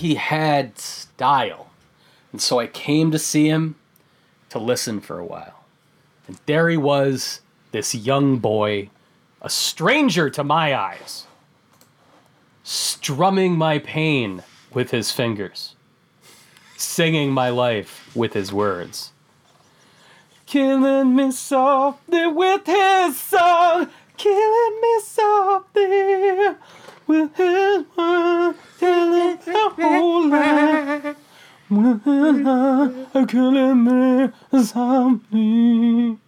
he had style, and so I came to see him to listen for a while. And there he was, this young boy, a stranger to my eyes, strumming my pain with his fingers, singing my life with his words. Killing me softly with his song, killing me softly with his word, telling the whole life. Killing me softly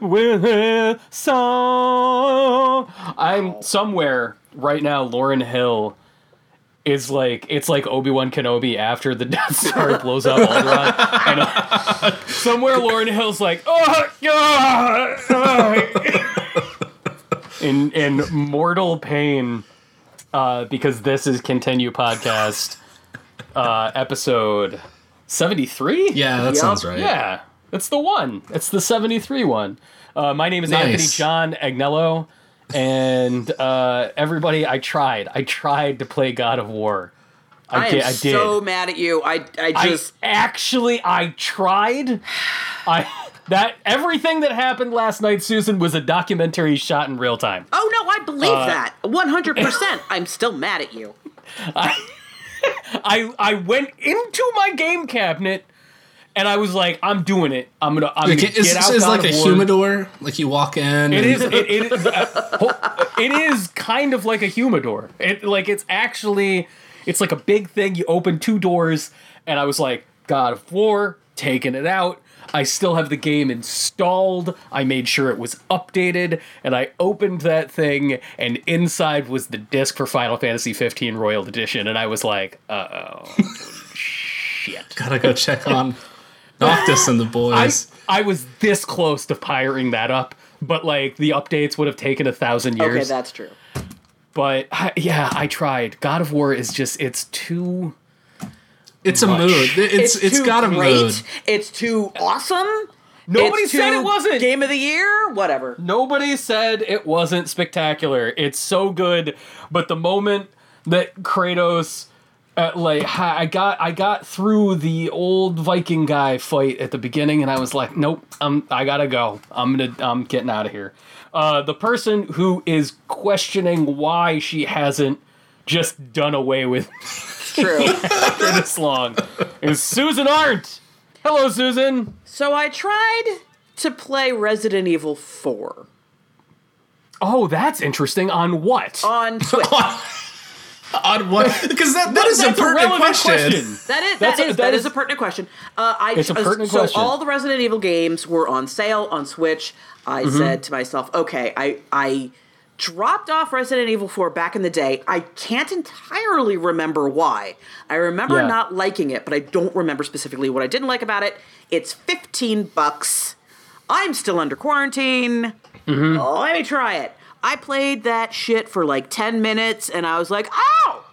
with his song. I'm somewhere right now. Lauryn Hill is like it's like Obi Wan Kenobi after the Death Star blows up Alderaan. and uh, somewhere Lauryn Hill's like, oh god, in in mortal pain, uh, because this is continue podcast, uh, episode seventy three. Yeah, that Yup. sounds right. Yeah, it's the one. It's the 73 one. Uh, my name is Nice. Anthony John Agnello, and uh, everybody, I tried. I tried to play God of War. I, I did. am I did. so mad at you. I I I just actually, I tried. I that everything that happened last night, Susan, was a documentary shot in real time. Oh no, I believe Uh, that. 100%. I'm still mad at you. I I went into my game cabinet. And I was like, I'm doing it. I'm gonna. I'm Like, gonna is get out. this is like a War. humidor? Like you walk in. It and- is. It, it, is- uh, it is kind of like a humidor. It like it's actually. It's like a big thing. You open two doors, and I was like, God of War, taking it out. I still have the game installed. I made sure it was updated, and I opened that thing, and inside was the disc for Final Fantasy 15 Royal Edition, and I was like, uh oh, shit. Gotta go check on Noctis and the I, boys. I was this close to firing that up, but like the updates would have taken a thousand years. Okay, that's true. but I- yeah, I tried. God of War is just it's too it's a mood. It's it's too got a great. mood. It's too awesome. Nobody It's said too it wasn't. Game of the year, whatever. Nobody said it wasn't spectacular. It's so good, but the moment that Kratos uh, like I got I got through the old Viking guy fight at the beginning and I was like, nope, I'm I gotta go. I'm gonna I'm getting out of here. Uh, the person who is questioning why she hasn't just done away with True. for this long is Susan Arendt. Hello, Susan. so I tried to play Resident Evil 4 Oh, that's interesting. On what? on Switch. On what? Because that, that is a That's pertinent relevant question. That is That's that a- is that that is- is a pertinent question. Uh, I It's a pertinent so question. all the Resident Evil games were on sale on Switch. I Mm-hmm. said to myself, okay, I I dropped off Resident Evil 4 back in the day. I can't entirely remember why. I remember Yeah. not liking it, but I don't remember specifically what I didn't like about it. It's 15 bucks. I'm still under quarantine. Mm-hmm. Let me try it. I played that shit for like 10 minutes and I was like, oh,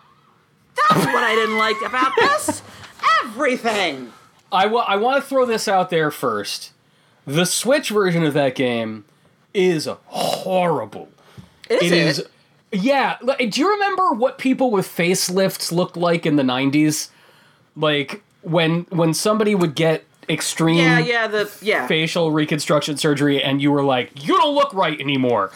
that's what I didn't like about this. Everything. I wa- I want to throw this out there first. The Switch version of that game is horrible. Is It it? is. Yeah. Do you remember what people with facelifts looked like in the '90s? Like when when somebody would get extreme Yeah, yeah, the yeah. facial reconstruction surgery, and you were like, "You don't look right anymore."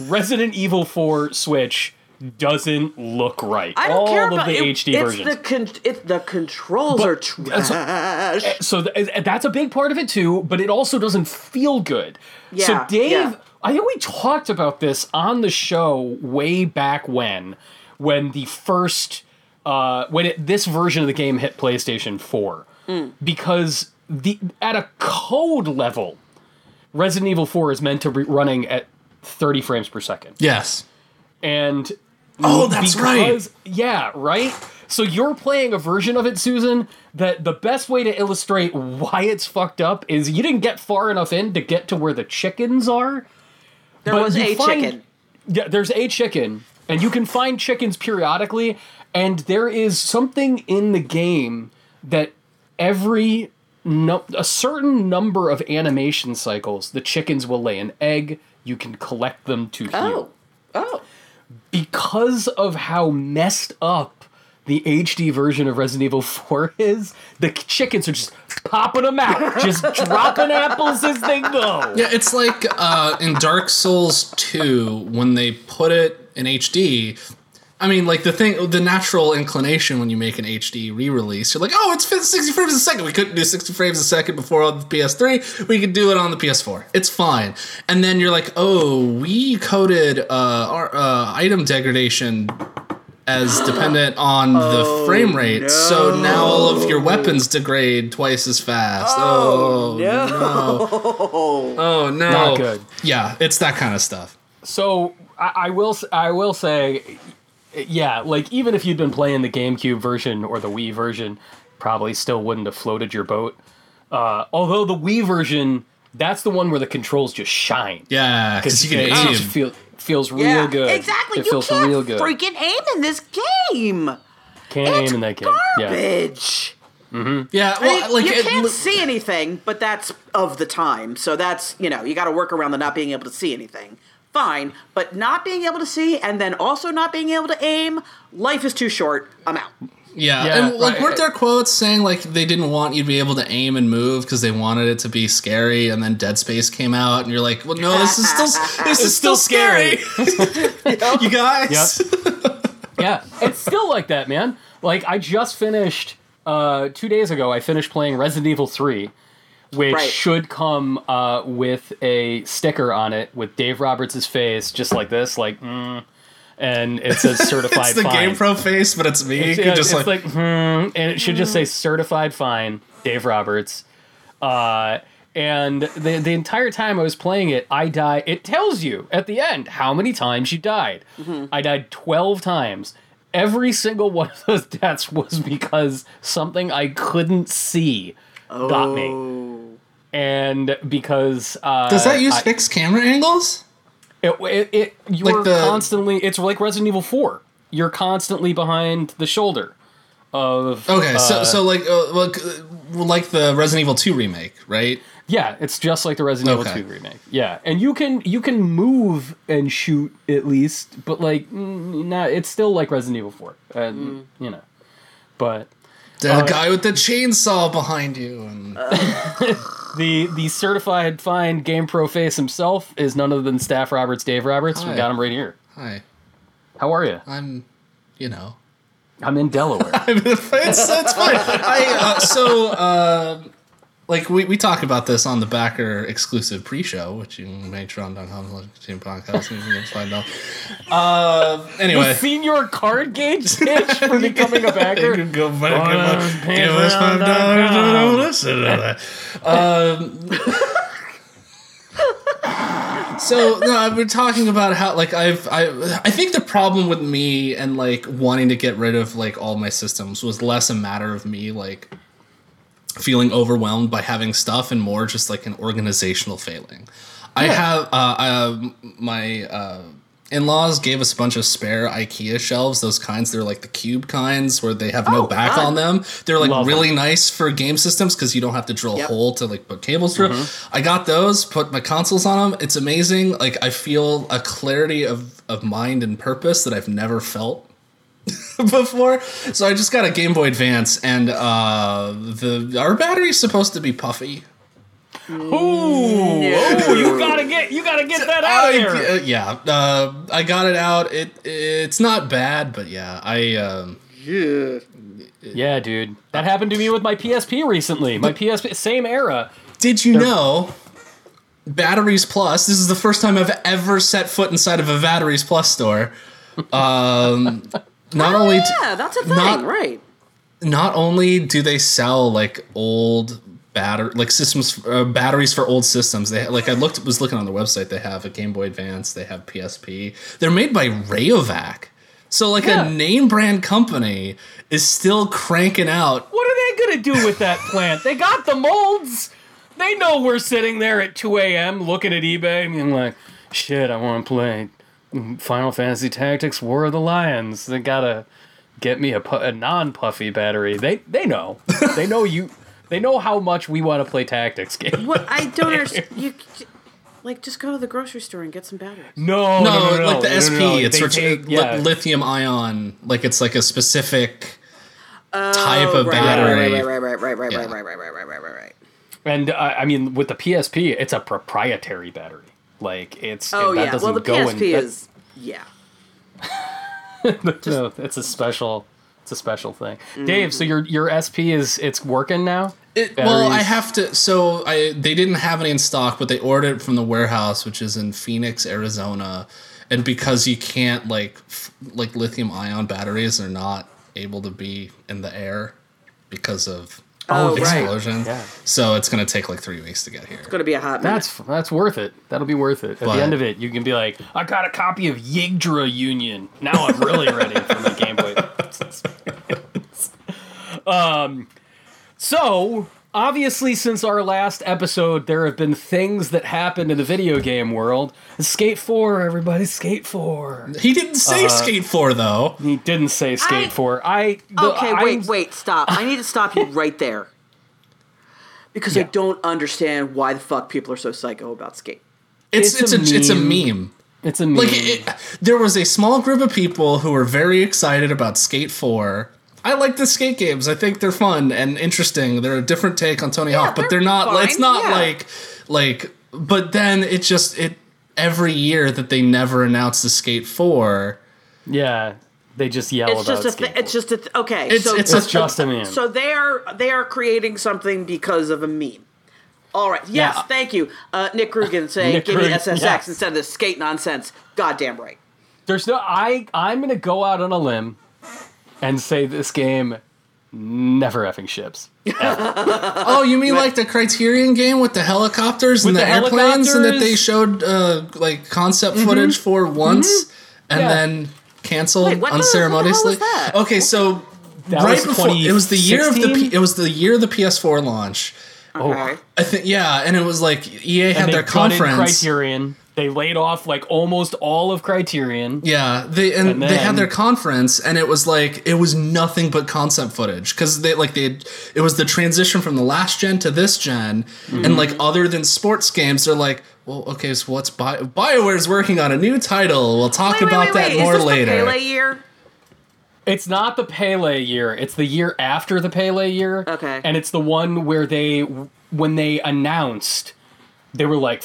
Resident Evil 4 Switch doesn't look right. I don't All care of about the it, HD it's versions. The con- it, the controls But- are trash. so th- that's a big part of it too but it also doesn't feel good Yeah, so dave yeah. I think we talked about this on the show way back when when the first uh when it, this version of the game hit playstation 4 Mm. because the at a code level resident evil 4 is meant to be running at 30 frames per second Yes. and Oh, that's right. Yeah, right? So you're playing a version of it, Susan, that the best way to illustrate why it's fucked up is you didn't get far enough in to get to where the chickens are. There but was a find- chicken. Yeah, there's a chicken, and you can find chickens periodically, and there is something in the game that every no, a certain number of animation cycles, the chickens will lay an egg. You can collect them to heal Oh. Oh. because of how messed up the HD version of Resident Evil 4 is, the chickens are just popping them out, just dropping apples as they go. Yeah, it's like uh, in Dark Souls 2 when they put it in HD. I mean, like the thing, the natural inclination when you make an HD re-release, you're like, oh, it's 60 frames a second. We couldn't do 60 frames a second before on the PS3. We could do it on the PS4. It's fine. And then you're like, oh, we coded uh, our uh, item degradation as dependent on the frame rate. So now all of your weapons degrade twice as fast. Oh, no. Oh no. Not good. Yeah, it's that kind of stuff. So I, I will s- I will say, yeah, like even if you'd been playing the GameCube version or the Wii version, probably still wouldn't have floated your boat. Uh, although the Wii version, that's the one where the controls just shine. Yeah, because you can it aim. just feel, feels real yeah, good. exactly. It you feels can't real good. freaking aim in this game. Can't It's aim in that game. Yeah. garbage. Mm-hmm. Yeah, I mean, like you it can't lo- see anything, but that's of the time. So that's you know you got to work around the not being able to see anything. Fine, but not being able to see and then also not being able to aim, life is too short. I'm out. Yeah, Yeah, and like right. weren't there quotes saying like they didn't want you to be able to aim and move because they wanted it to be scary, and then Dead Space came out, and you're like, well, no, this is still this is still scary. you guys. yeah, it's still like that, man. Like I just finished uh, two days ago. I finished playing Resident Evil Three, which Right. should come uh, with a sticker on it with Dave Roberts' face, just like this, like, mm, and it says certified It's the fine. GamePro face, but it's me. It's, yeah, just it's like, like, hmm, and it should just say certified fine, Dave Roberts. Uh, and the the entire time I was playing it, I die. It tells you at the end how many times you died. I died twelve times. Every single one of those deaths was because something I couldn't see got me, and because uh, does that use I- fixed camera angles? It, it, it you're the- constantly it's like Resident Evil 4. You're constantly behind the shoulder of Okay, so uh, so like uh, like uh, like the Resident Evil 2 remake, right? yeah, it's just like the Resident Okay. Evil 2 remake. Yeah, and you can you can move and shoot at least, but like mm, not it's still like Resident Evil 4. And you know. But The Uh, guy with the chainsaw behind you, and the the certified fine Game Pro face himself is none other than Staff Roberts, Dave Roberts. We got him right here. hi, How are you? I'm, you know, I'm in Delaware. it's, it's fine. I, uh, so, uh, like, we, we talk about this on the backer exclusive pre show, which you patreon.com slash podcast. You can find out. Uh, anyway. Senior card gauge stage for becoming a backer. You can go back and look. give us five dollars and don't listen to that. Um, so no, I've been talking about how like I've I I think the problem with me and like wanting to get rid of like all my systems was less a matter of me like feeling overwhelmed by having stuff and more just like an organizational failing. I have uh, uh my uh in-laws gave us a bunch of spare IKEA shelves, those kinds. They're like the cube kinds where they have no Oh, back fun. on them. They're like Love really nice for game systems because you don't have to drill Yep. a hole to like put cables through. I got those, put my consoles on them. It's amazing. Like I feel a clarity of of mind and purpose that I've never felt before. So I just got a Game Boy Advance, and uh, the our battery's supposed to be puffy. Ooh, ooh, you gotta get you gotta get that out I- of here. uh, yeah, uh, I got it out. It it's not bad, but yeah, I um, Yeah, dude, that happened to me with my PSP recently. My PSP, same era. did you know? Batteries Plus. This is the first time I've ever set foot inside of a Batteries Plus store. Um, not only d- Yeah, that's a thing, Not- right? not only do they sell like old batter like systems uh, batteries for old systems they like i looked was looking on the website they have a game boy advance they have psp they're made by rayovac so like Yeah. a name brand company is still cranking out What are they gonna do with that plant? They got the molds. They know we're sitting there at 2 a.m. looking at eBay and being like, shit, I want to play Final Fantasy Tactics War of the Lions. They gotta get me a, pu- a non-puffy battery. They they know. They know you. They know how much we want to play tactics game. What I don't understand. You, Like, just go to the grocery store and get some batteries. No, No, no, no, no, like the no, no, SP, no. it's They ret- take- li- yeah. lithium ion. Like it's like a specific type Oh, of right, battery. Right, right, right, right, right, Yeah. right, right, right, right, right, right, right, right. And uh, I mean, with the PSP, it's a proprietary battery. Like it's Oh that yeah. doesn't Well, the go in- PSP that- is yeah. no, it's a special, it's a special thing. Mm-hmm. Dave, so your your SP is it's working now? It, well, I have to. So I they didn't have any in stock, but they ordered it from the warehouse, which is in Phoenix, Arizona. And because you can't like f- like lithium ion batteries are not able to be in the air because of Oh, right. explosion. Yeah. So it's gonna take like three weeks to get here. It's gonna be a hot minute. That's that's worth it. That'll be worth it. At But- the end of it, you can be like, I got a copy of Yggdra Union. Now I'm really ready for my Game Boy. um, so obviously, since our last episode, there have been things that happened in the video game world. Skate Four, everybody, Skate Four. He didn't say uh, Skate Four though. He didn't say Skate I- Four. I the- Okay, I'm- wait, wait, stop. I need to stop you right there. Because I don't understand why the fuck people are so psycho about skate. It's It's it's, a a, it's a meme. meme. It's a meme. Like it, there was a small group of people who were very excited about Skate 4. I like the skate games. I think they're fun and interesting. They're a different take on Tony Hawk, but they're they're not fine, it's not yeah. like like but then it just it every year that they never announce the Skate 4. yeah, they just yell It's about just a Skate thi- it's just a th- okay. It's- so it's a- just a meme. so they are they are creating something because of a meme. All right. Yes, Yeah. thank you, uh, Nick Rugen saying, Nick "Give me Rugen, SSX yes. instead of the skate nonsense." Goddamn right. There's no I I'm gonna go out on a limb and say this game never effing ships. Oh, you mean like the Criterion game with the helicopters and With the, the airplanes and that they showed uh, like concept footage for once and Yeah. then canceled Wait, what the- what the hell unceremoniously? that? Okay, so That right was before it was the year of the P, it was the year of the PS4 launch. Okay. I think yeah, and it was like EA had And their they gutted conference. Criterion. They laid off like almost all of Criterion. Yeah, they and, And they had their conference, and it was like it was nothing but concept footage because they like they it was the transition from the last gen to this gen, Mm-hmm. and like other than sports games, they're like, well, okay, so what's Bi- Bioware's working on a new title. We'll talk Wait, wait, about wait, that wait. more Is this later. the Pele year? It's not the Pele year. It's the year after the Pele year. Okay. And it's the one where they when they announced they were like,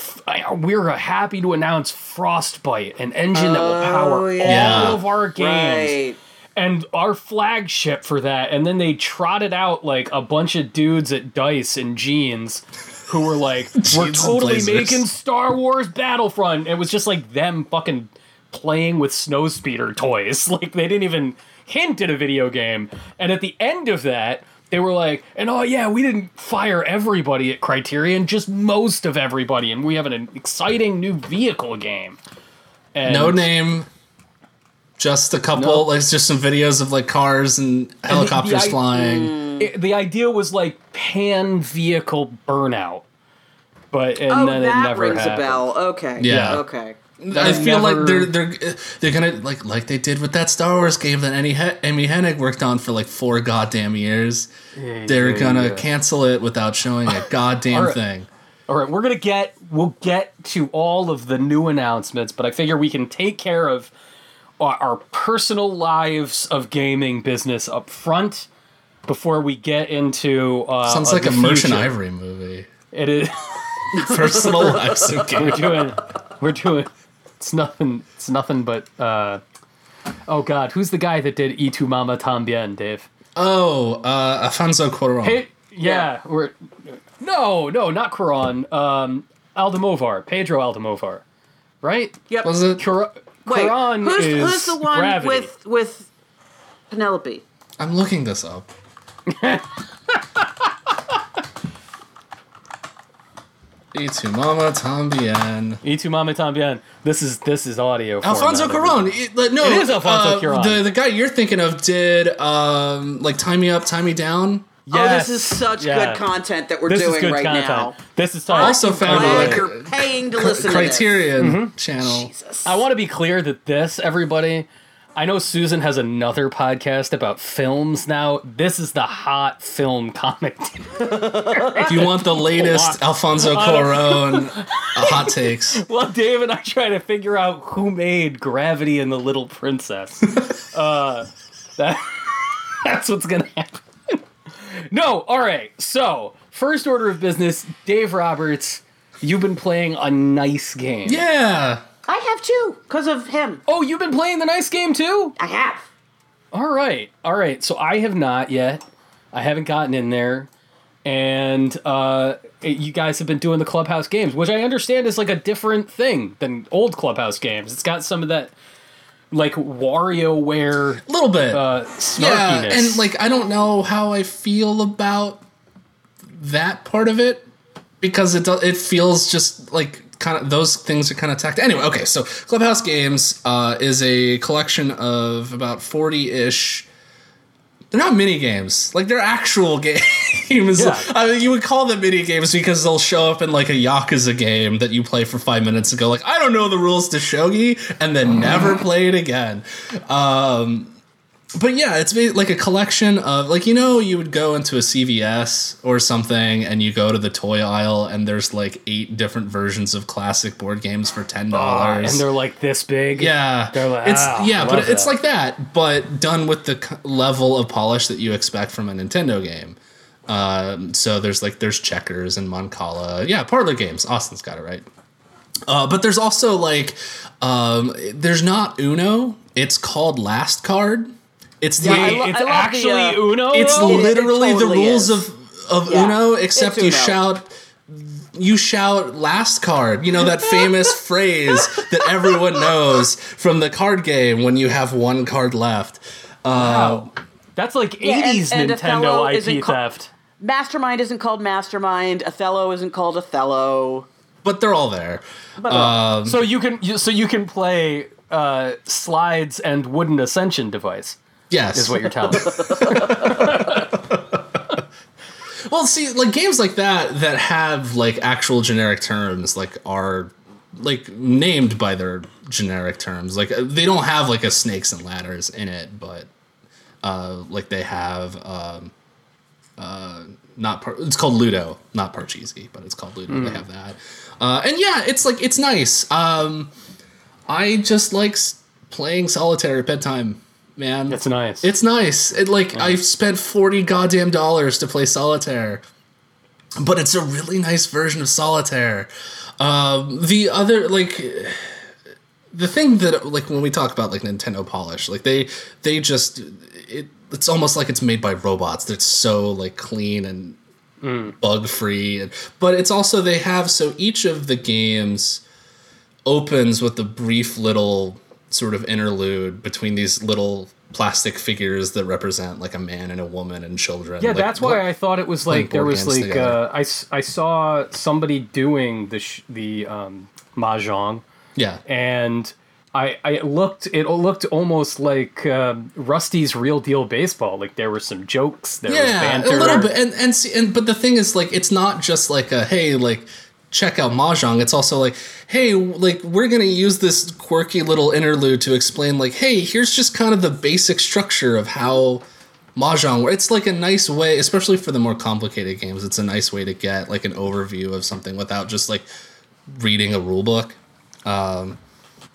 "We're uh, happy to announce Frostbite, an engine that will power Oh, yeah. all of our games." Right. and our flagship for that and then they trotted out like a bunch of dudes at dice in jeans who were like we're totally making star wars battlefront it was just like them fucking playing with snowspeeder toys like they didn't even hint at a video game and at the end of that they were like and oh yeah we didn't fire everybody at criterion just most of everybody and we have an exciting new vehicle game and no name, just a couple. No. Like just some videos of like cars and helicopters I- flying. Mm. it- the idea was like pan vehicle burnout, but and Oh, then it that never rings happened. a bell. Okay. Yeah. Okay. I feel never- like they're they're they're gonna like like they did with that Star Wars game that Amy, he- Amy Hennig worked on for like four goddamn years. they're yeah, gonna yeah. cancel it without showing a goddamn thing. All right, we're gonna get we'll get to all of the new announcements, but I figure we can take care of our, our personal lives of gaming business up front before we get into. Uh, Sounds like a Merchant future. Ivory movie. It is. Personal lives of gaming. we're doing. We're doing. It's nothing. It's nothing but. Uh, oh God, who's the guy that did "Y tu mama tambien"? Dave. Oh, uh, Alfonso Cuarón. Hey, yeah, we're no, no, not Cuarón. Um, Almodóvar, Pedro Almodóvar, right? Yep. Was it? Cuarón, Wait, Cuarón who's, is who's the one gravity. with with Penelope? I'm looking this up. Y tu mama tambien. Y tu mama tambien. This is this is audio. Alfonso Cuarón. It- no, It is Alfonso uh, Cuarón. The the guy you're thinking of did um like tie me up, tie me down. Oh, this is such yeah. good content that we're This is doing good right content. now. This is time. Also found Glad like you're paying to Cri- listen Criterion Mm-hmm. channel. to this. I want to be clear that this, everybody, I know Susan has another podcast about films now. This is the hot film comic. If you want the latest Alfonso Cuarón uh, hot takes, well, Dave and I try to figure out who made Gravity and the Little Princess. uh, that, that's what's gonna happen. no, all right. So, first order of business, Dave Roberts. You've been playing a nice game. yeah. I have too, because of him. Oh, you've been playing the nice game too? I have. All right. All right. So I have not yet. I haven't gotten in there. And uh, you guys have been doing the clubhouse games, which I understand is like a different thing than old clubhouse games. It's got some of that like WarioWare A little bit. uh, yeah, and like I don't know how I feel about that part of it because it do, it feels just like kind of those things are kind of tacked. Anyway, okay, so Clubhouse Games uh, is a collection of about forty ish. They're not mini games, like they're actual games. Yeah. I mean, you would call them mini games because they'll show up in like a Yakuza game that you play for five minutes and go like, I don't know the rules to shogi, and then never play it again. Um, but yeah, it's like a collection of like you know you would go into a CVS or something and you go to the toy aisle and there's like eight different versions of classic board games for ten Ah, dollars. and they're like this big. yeah, They're like, it's ah, yeah, but it's that. like that, but done with the c- level of polish that you expect from a Nintendo game. Um, so there's like there's checkers and Mancala, yeah, parlor games. Austin's got it right. Uh, but there's also like um, there's not Uno. It's called Last Card. It's the I Wait, lo- it's I love the, actually uh, Uno. it's literally It totally the rules is. of of Yeah, Uno, except it's you Uno. shout you shout last card. You know that famous phrase that everyone knows from the card game when you have one card left. Wow. That's like Yeah, and- 80s and Nintendo IP isn't ca- theft. Mastermind isn't called Mastermind. Othello isn't called Othello. But they're all there. But Um, So you can so you can play uh, slides and wooden ascension device Yes. is what you're telling me. Well, see, like games like that that have like actual generic terms, like are like named by their generic terms. Like uh, they don't have like a snakes and ladders in it, but uh, like they have um, uh, not par- it's called Ludo, not Parcheesi, but it's called Ludo. They have that, uh, and yeah, it's like it's nice. Um, I just like s- playing solitaire at bedtime, man. It's nice. It's nice. It like I've spent forty goddamn dollars to play solitaire, but it's a really nice version of solitaire. Um, the other like the thing that like when we talk about like Nintendo polish, like they they just it it's almost like it's made by robots. That's so like clean and bug free, and but it's also they have so each of the games opens with a brief little sort of interlude between these little plastic figures that represent like a man and a woman and children. yeah, Like, that's why I thought it was like there was like uh, I, I saw somebody doing the sh- the um, mahjong yeah. and I, I looked it looked almost like um, Rusty's real deal baseball like there were some jokes there was yeah, banter a little bit. And and see, and but the thing is, like, it's not just like a hey, like check out mahjong. It's also like hey, like we're gonna use this quirky little interlude to explain, like, hey, here's just kind of the basic structure of how mahjong. It's like a nice way, especially for the more complicated games. It's a nice way to get like an overview of something without just like reading a rule book. Um,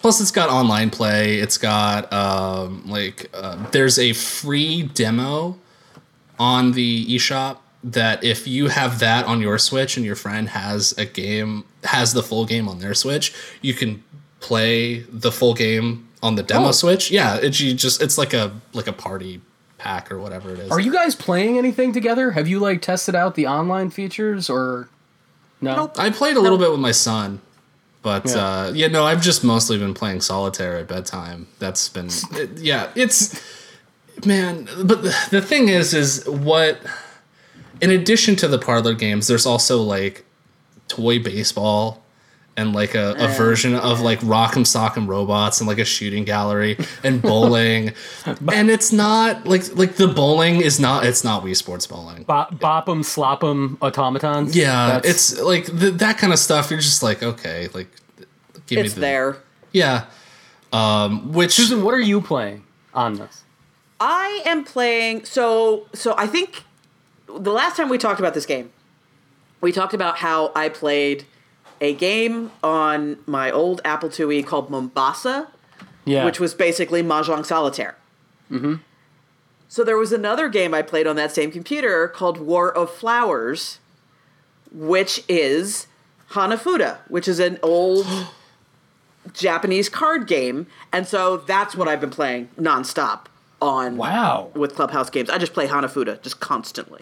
plus, it's got online play. It's got um, like uh, there's a free demo on the eShop that if you have that on your Switch and your friend has a game has the full game on their Switch, you can play the full game on the demo Oh. Switch. Yeah, it's you just it's like a like a party pack or whatever it is. Are you guys playing anything together? Have you like tested out the online features or no? Nope. I played a little bit with my son, but Yeah. uh, yeah, no, I've just mostly been playing solitaire at bedtime. That's been, it- yeah, it's man. But the, the thing is, is what in addition to the parlor games, there's also like toy baseball and like a, a version of like Rock'em Sock'em Robots and like a shooting gallery and bowling, and it's not like like the bowling is not it's not Wii Sports bowling. Bo- bop 'em, slop 'em automatons. Yeah, That's- it's like th- that kind of stuff. You're just like, okay, like give It's me the there. yeah. Um, which Susan. What are you playing? on this? I am playing. So so I think the last time we talked about this game, we talked about how I played a game on my old Apple IIe called Mombasa, Yeah. which was basically Mahjong Solitaire. Mm-hmm. So there was another game I played on that same computer called War of Flowers, which is Hanafuda, which is an old Japanese card game, and so that's what I've been playing nonstop on wow. with Clubhouse games. I just play Hanafuda just constantly.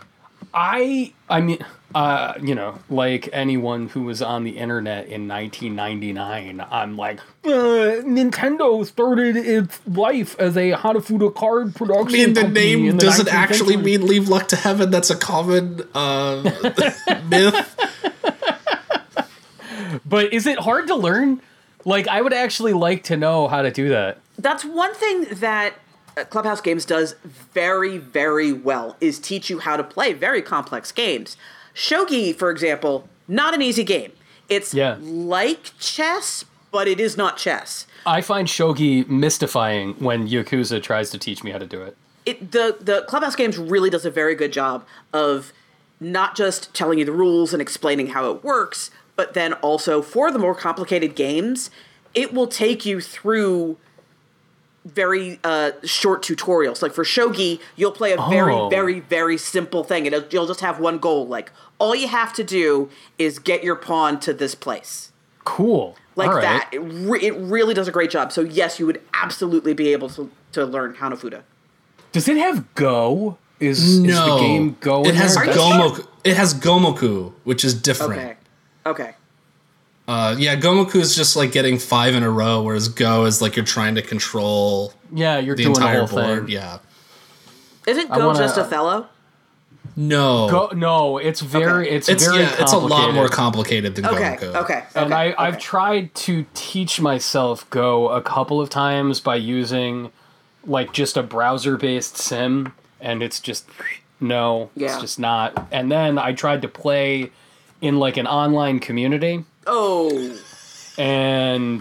I I mean, uh, you know, like anyone who was on the internet in 1999, I'm like, uh, Nintendo started its life as a Hanafuda card I production. mean, the company name doesn't 19th actually century. mean "Leave Luck to Heaven." That's a common uh, myth. But is it hard to learn? Like, I would actually like to know how to do that. That's one thing that Uh, clubhouse Games does very, very well is teach you how to play very complex games. Shogi, for example, not an easy game. It's Yeah. like chess, but it is not chess. I find shogi mystifying when Yakuza tries to teach me how to do it. it the the clubhouse games really does a very good job of not just telling you the rules and explaining how it works but then also for the more complicated games it will take you through very uh, short tutorials like for shogi you'll play a very Oh. very very simple thing and it'll, you'll just have one goal like all you have to do is get your pawn to this place Cool. like All right. that it, re- it really does a great job so yes you would absolutely be able to, to learn hanafuda Does it have Go? Is, is the game Go? it has there? you Gomoku. It has Gomoku, which is different. Okay. Okay. Uh, yeah, Gomoku is just like getting five in a row, whereas Go is like you're trying to control Yeah, you're the doing the entire whole board. thing. Yeah. Isn't Go wanna- just Othello? No. Go, no, it's very, Okay. it's, it's very yeah, it's a lot more complicated than Okay. Gomoku. Okay. And okay, I, I've okay. tried to teach myself Go a couple of times by using like just a browser based sim, and it's just no, Yeah. it's just not. And then I tried to play in like an online community, Oh. and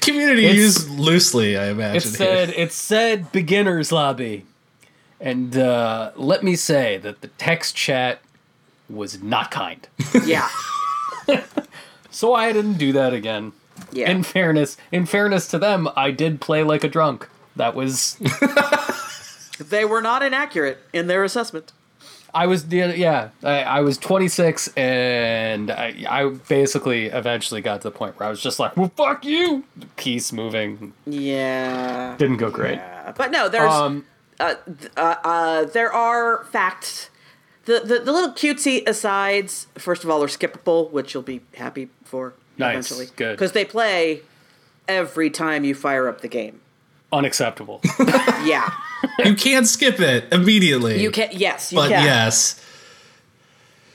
Community It's- used loosely, I imagine. it said it said beginners lobby, and uh, let me say that the text chat was not kind. Yeah. So I didn't do that again. Yeah. In fairness, in fairness to them, I did play like a drunk. That was they were not inaccurate in their assessment. I was the yeah I, I was 26 and I I basically eventually got to the point where I was just like well fuck you piece moving Yeah. didn't go great But no, there's um uh, uh, uh, there are facts. The, the the little cutesy asides, first of all, are skippable, which you'll be happy for Nice, eventually. good. Because they play every time you fire up the game. unacceptable Yeah. you can't skip it immediately. You can yes, you but can. yes.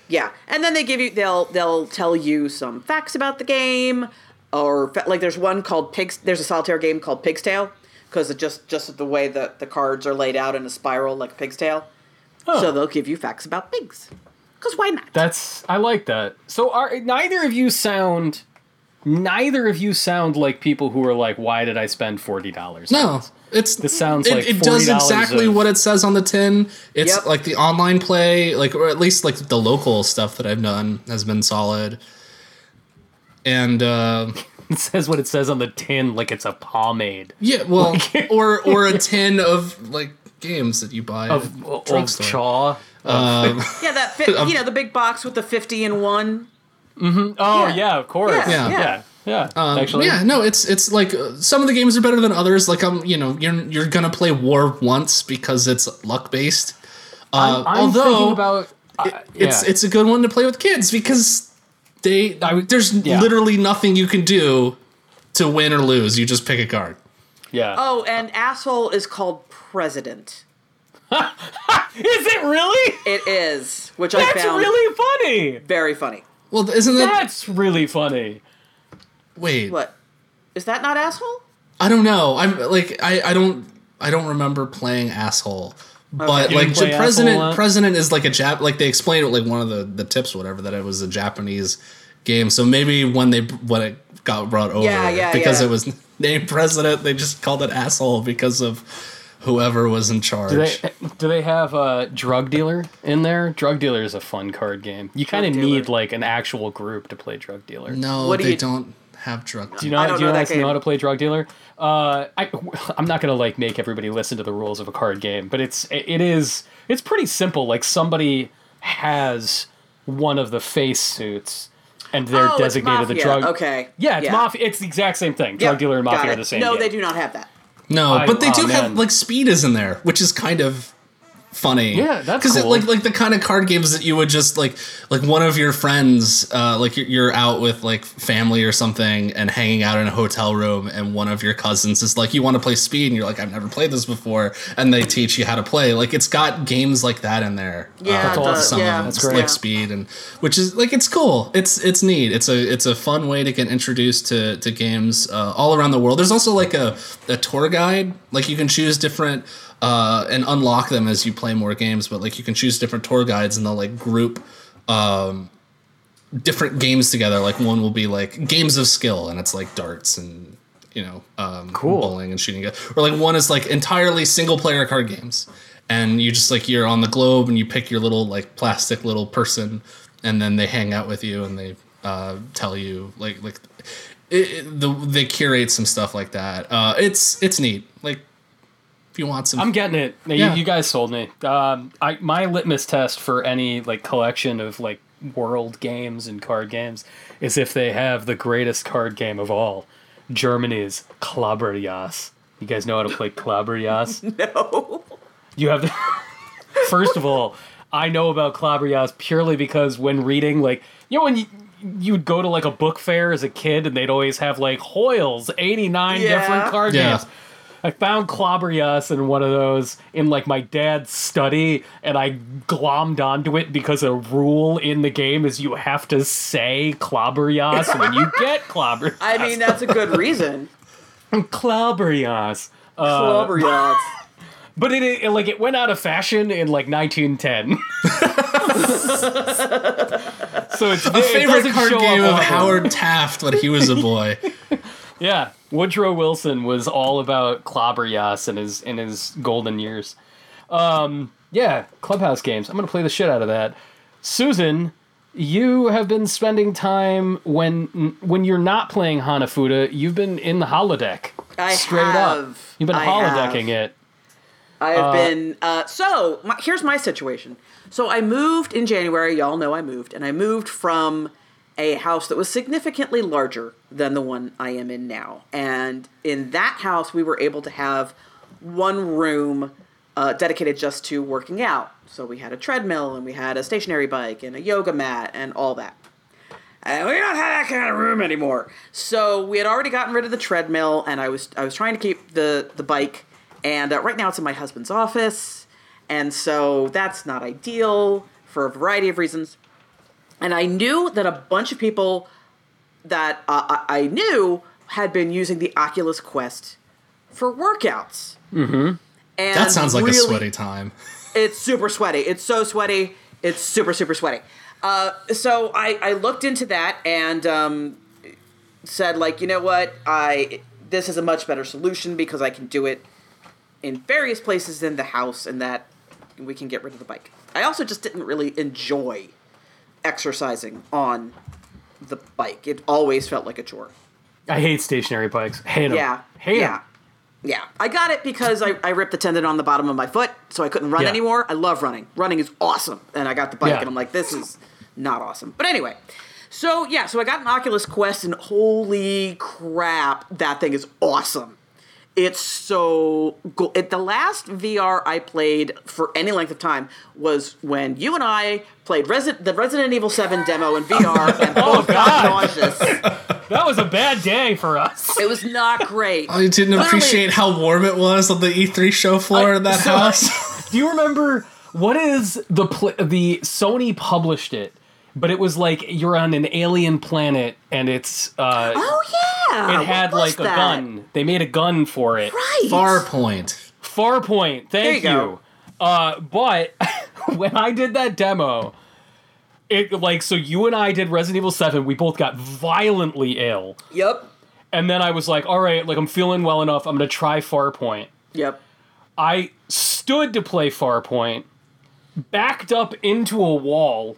Yeah, and then they give you they'll they'll tell you some facts about the game, or fa- like there's one called Pigs. There's a solitaire game called Pig's Tail because it just just the way that the cards are laid out in a spiral like Pig's Tail. So they'll give you facts about pigs. Because why not? that's I like that so are neither of you sound neither of you sound like people who are like why did I spend forty dollars No. It's This sounds it, like it does exactly of- what it says on the tin. It's Yep. like the online play, like or at least like the local stuff that I've done has been solid. And uh it says what it says on the tin like it's a pomade yeah, well, or or a tin of like games that you buy of, at a of chaw Um, Yeah, that fi- you know the big box with the fifty in one. Mm-hmm. Oh Yeah. yeah, of course. Yeah, Yeah, yeah. Yeah. Um, Actually, yeah, no, it's it's like uh, some of the games are better than others. Like I'm, you know, you're you're gonna play War once because it's luck based. Uh, I'm although thinking about uh, it's yeah. it's a good one to play with kids because they I there's yeah. literally nothing you can do to win or lose. You just pick a card. yeah. Oh, and asshole is called president. Is it really? It is, which I That's found really funny. very funny. Well, isn't that That's really funny. Wait? What is that? Not asshole? I don't know. I'm like I I don't I don't remember playing asshole. But You like the president, president is like a Jap. Like they explained it, like one of the the tips, whatever, that it was a Japanese game. So maybe when they when it got brought over, Yeah, yeah, because yeah. it was named president. They just called it asshole because of whoever was in charge. Do they do they have a drug dealer in there? Drug dealer is a fun card game. You kind of need like an actual group to play drug dealer. no, What do they you- don't have drug. Do you know? I don't do you know that guys know game. how to play drug dealer? Uh, I I'm not gonna like make everybody listen to the rules of a card game, but it's it is it's pretty simple. Like somebody has one of the face suits, and they're Oh, it's designated the Mafia. drug. Okay. Yeah, it's Yeah. mafia. It's the exact same thing. Drug Yep, dealer and mafia are the same. No, game. they do not have that. No, I- but they oh, do have man. like speed is in there, which is kind of funny. Yeah, that's because cool. like like the kind of card games that you would just like like one of your friends, uh, like you're, you're out with like family or something and hanging out in a hotel room, and one of your cousins is like, "You want to play speed?" and you're like, "I've never played this before," and they teach you how to play. Like it's got games like that in there. Yeah, Uh, That's awesome. some yeah, That's great. like speed and which is like it's cool it's it's neat it's a it's a fun way to get introduced to to games uh, all around the world there's also like a, a tour guide like you can choose different uh and unlock them as you play more games but like you can choose different tour guides and they'll like group um different games together. Like one will be like games of skill and it's like darts and you know um Cool. bowling and shooting. Or like one is like entirely single player card games. And you just like you're on the globe and you pick your little like plastic little person and then they hang out with you and they uh, tell you like like it, it- the, they curate some stuff like that. Uh, it's it's neat. Like if you want some I'm getting it. You, Yeah. you guys sold me. Um, I my litmus test for any like collection of like world games and card games is if they have the greatest card game of all, Germany's Klaberjas. You guys know how to play Klaberjas? No. You have to. First of all, I know about Klaberjas purely because when reading, like, you know, when you. You'd go to like a book fair as a kid, and they'd always have like Hoyle's 89 Yeah. different card Yeah. games. I found Clobberjas in one of those in like my dad's study, and I glommed onto it because a rule in the game is you have to say Clobberjas when you get Clobber. I mean, that's a good reason. Clobberjas. Uh, Clobber but it, it like it went out of fashion in like 1910. so it's a favorite card game of Howard Taft when he was a boy Yeah, Woodrow Wilson was all about Clobberjas in his in his golden years. Um, yeah, clubhouse games. I'm gonna play the shit out of that. Susan, you have been spending time when when you're not playing Hanafuda. You've been in the holodeck. I straight up. have. You've been I holodecking have. it. I have been. Uh, so my, here's my situation. So I moved in January. Y'all know I moved, and I moved from a house that was significantly larger than the one I am in now. And in that house, we were able to have one room uh, dedicated just to working out. So we had a treadmill, and we had a stationary bike, and a yoga mat, and all that. And we don't have that kind of room anymore. So we had already gotten rid of the treadmill, and I was I was trying to keep the the bike. And uh, right now it's in my husband's office, and so that's not ideal for a variety of reasons. And I knew that a bunch of people that uh, I I knew had been using the Oculus Quest for workouts. Mm-hmm. And that sounds like a sweaty time it's super sweaty. It's so sweaty. It's super super sweaty. Uh, so I I looked into that and um, said like you know what I this is a much better solution because I can do it in various places in the house and that we can get rid of the bike. I also just didn't really enjoy exercising on the bike. It always felt like a chore. I hate stationary bikes. Hate them. Yeah. Hate 'em. yeah. Yeah. I got it because I, I ripped the tendon on the bottom of my foot, so I couldn't run Yeah. anymore. I love running. Running is awesome. And I got the bike Yeah. and I'm like, this is not awesome. But anyway. So yeah, so I got an Oculus Quest and holy crap, that thing is awesome. It's so cool. It, the last VR I played for any length of time was when you and I played Resi- the Resident Evil 7 demo in VR and both got God. nauseous. That was a bad day for us. It was not great. I didn't Literally- appreciate how warm it was on the E3 show floor in that so- house. Do you remember what is the pl- the Sony published it, but it was like you're on an alien planet and it's uh, Oh yeah, it had What was like a that? gun. They made a gun for it. Right. Farpoint. Farpoint. Thank There you. you. Uh, but when I did that demo, it like so you and I did Resident Evil Seven. We both got violently ill. Yep. And then I was like, all right, like I'm feeling well enough. I'm gonna try Farpoint. Yep. I stood to play Farpoint, backed up into a wall,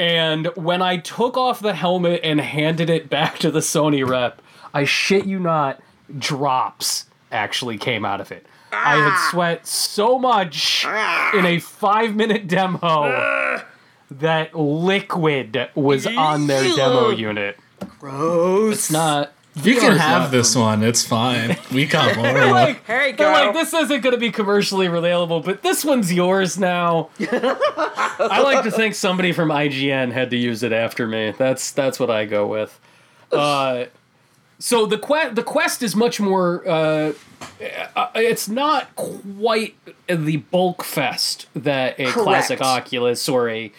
and when I took off the helmet and handed it back to the Sony rep, I shit you not, drops actually came out of it. I had ah. sweat so much ah. in a five minute demo ah. that liquid was on their demo unit. Gross. It's not. You can have not this one. It's fine. We got more. They're like, There you they're like, this isn't going to be commercially available, but this one's yours now. I like to think somebody from IGN had to use it after me. That's that's what I go with. Uh, so the quest the quest is much more. Uh, uh, it's not quite the bulk fest that a classic Oculus or a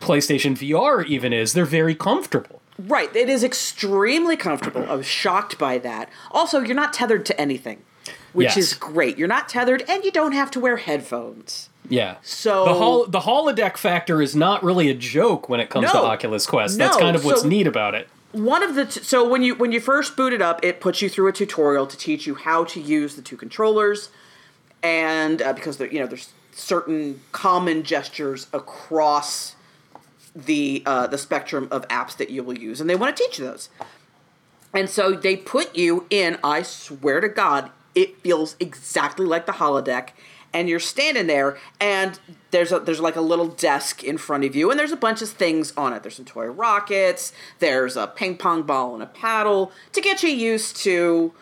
PlayStation VR even is. They're very comfortable. Right. It is extremely comfortable. I was shocked by that. Also, you're not tethered to anything, which Yes. is great. You're not tethered, and you don't have to wear headphones. Yeah. So- the hol- the holodeck factor is not really a joke when it comes to Oculus Quest. That's kind of what's So- neat about it. One of the t- so when you when you first boot it up, it puts you through a tutorial to teach you how to use the two controllers, and uh, because there you know there's certain common gestures across the uh, the spectrum of apps that you will use, and they want to teach you those. And so they put you in. I swear to God, it feels exactly like the holodeck. And you're standing there, and there's a there's like a little desk in front of you, and there's a bunch of things on it. There's some toy rockets. There's a ping pong ball and a paddle to get you used to.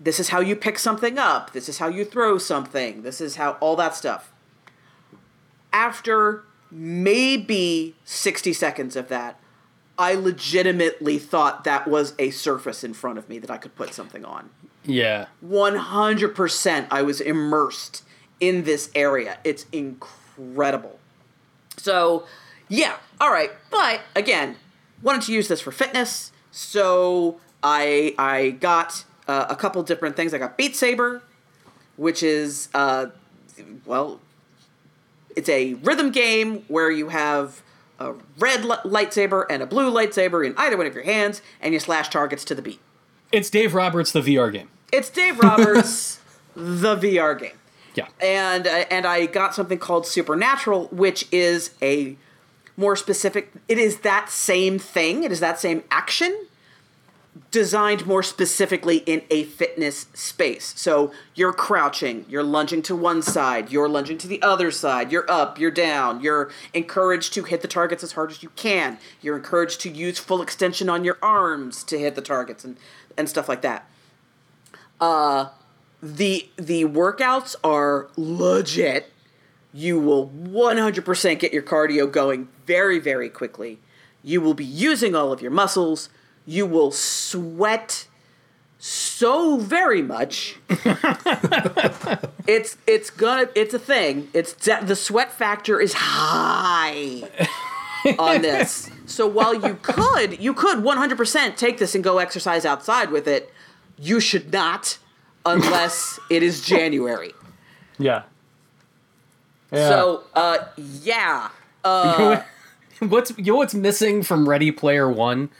This is how you pick something up. This is how you throw something. This is how all that stuff. After maybe 60 seconds of that, I legitimately thought that was a surface in front of me that I could put something on. Yeah. 100% I was immersed in this area. It's incredible. So, yeah, all right. But again, wanted to use this for fitness. So, I I got uh, a couple different things. I got Beat Saber, which is uh well, it's a rhythm game where you have a red li- lightsaber and a blue lightsaber in either one of your hands, and you slash targets to the beat. It's Dave Roberts, the VR game. It's Dave Roberts, the VR game, Yeah. and uh, and I got something called Supernatural, which is a more specific. It is that same thing. It is that same action, designed more specifically in a fitness space. So you're crouching, you're lunging to one side, you're lunging to the other side, you're up, you're down, you're encouraged to hit the targets as hard as you can. You're encouraged to use full extension on your arms to hit the targets and, and stuff like that. Uh the the workouts are legit. You will 100% get your cardio going very very quickly. You will be using all of your muscles. You will sweat so very much. it's it's gonna it's a thing. It's de- the sweat factor is high on this. So while you could you could 100% take this and go exercise outside with it, you should not unless it is January. Yeah. Yeah. So uh yeah. Uh what's you know what's missing from Ready Player One?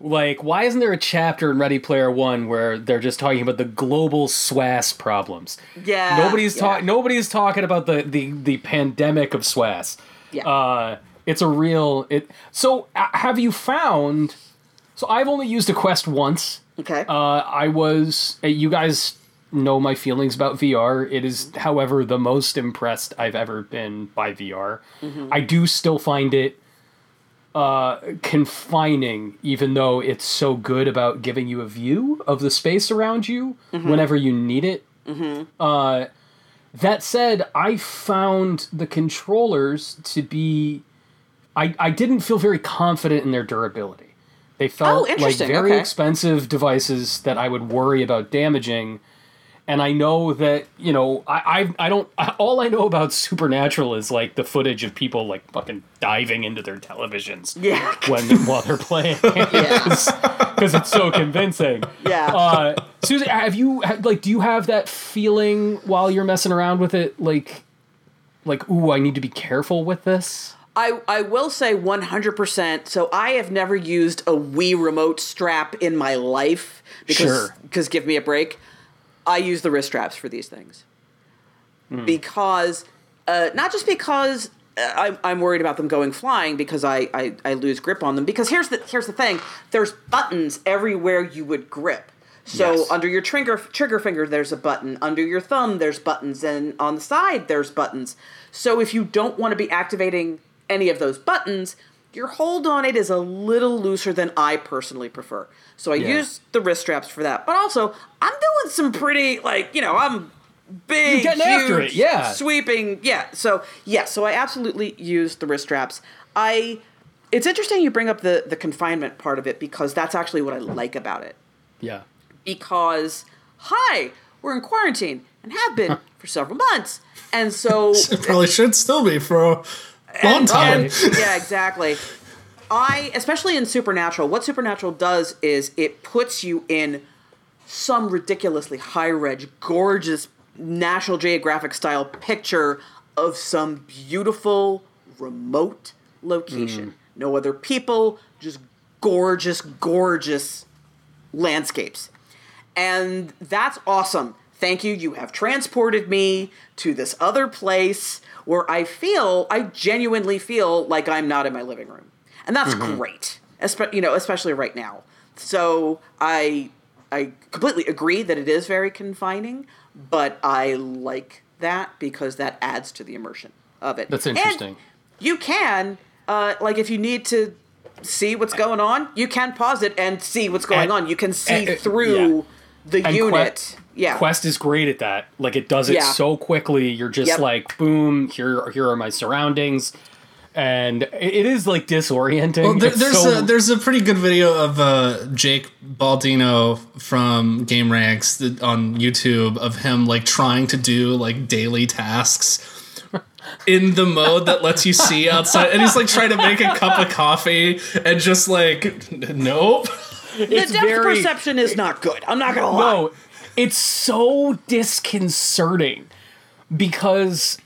Like, why isn't there a chapter in Ready Player One where they're just talking about the global SWAS problems? yeah. nobody's yeah. talking. Nobody's talking about the, the the pandemic of SWAS. Yeah. Uh, it's a real it. So, uh, have you found? So, I've only used a Quest once. Okay. Uh, I was. uh, You guys know my feelings about VR. It is, however, the most impressed I've ever been by VR. I do still find it uh, confining, even though it's so good about giving you a view of the space around you whenever you need it. Uh, that said, I found the controllers to be. I, I didn't feel very confident in their durability. They felt like very okay. expensive devices that I would worry about damaging. And I know that you know I I, I don't I, all I know about Supernatural is like the footage of people like fucking diving into their televisions yeah. when while they're playing Yeah. because it's so convincing. Yeah. Uh, Susie, have you like do you have that feeling while you're messing around with it like like ooh I need to be careful with this? I, I will say 100%. So I have never used a Wii remote strap in my life because Sure. because give me a break. I use the wrist straps for these things because uh, not just because uh, I'm, I'm worried about them going flying because I, I, I lose grip on them. Because here's the here's the thing: there's buttons everywhere you would grip. So Yes. under your trigger trigger finger, there's a button. Under your thumb, there's buttons, and on the side, there's buttons. So if you don't want to be activating any of those buttons, your hold on it is a little looser than I personally prefer. So I Yeah. use the wrist straps for that. But also, I'm doing some pretty like you know I'm big, You're getting after huge, it, yeah. sweeping, yeah. So yeah, so I absolutely use the wrist straps. I. It's interesting you bring up the the confinement part of it because that's actually what I like about it Yeah. because hi we're in quarantine and have been for several months and so It probably should still be for a long and- time. and- yeah exactly i especially in supernatural what supernatural does is it puts you in some ridiculously high reg gorgeous national geographic style picture of some beautiful remote location mm. no other people just gorgeous gorgeous landscapes. And that's awesome. Thank you. You have transported me to this other place where I feel, I genuinely feel like I'm not in my living room. And that's great. Espe- you know, especially right now. So I I completely agree that it is very confining, but I like that because that adds to the immersion of it. That's And interesting. you can, uh, like, if you need to see what's going on, you can pause it and see what's going And- on. You can see and- uh, through yeah. the And unit. yeah. Quest is great at that. Like it does it Yeah. so quickly. You're just Yep. like, boom, here here are my surroundings. And it- it is like disorienting. Well, there, there's so- a there's a pretty good video of uh, Jake Baldino from Gameranx on YouTube of him like trying to do like daily tasks in the mode that lets you see outside, and he's like trying to make a cup of coffee and just like nope. The depth very perception is not good. I'm not gonna lie. no. It's so disconcerting because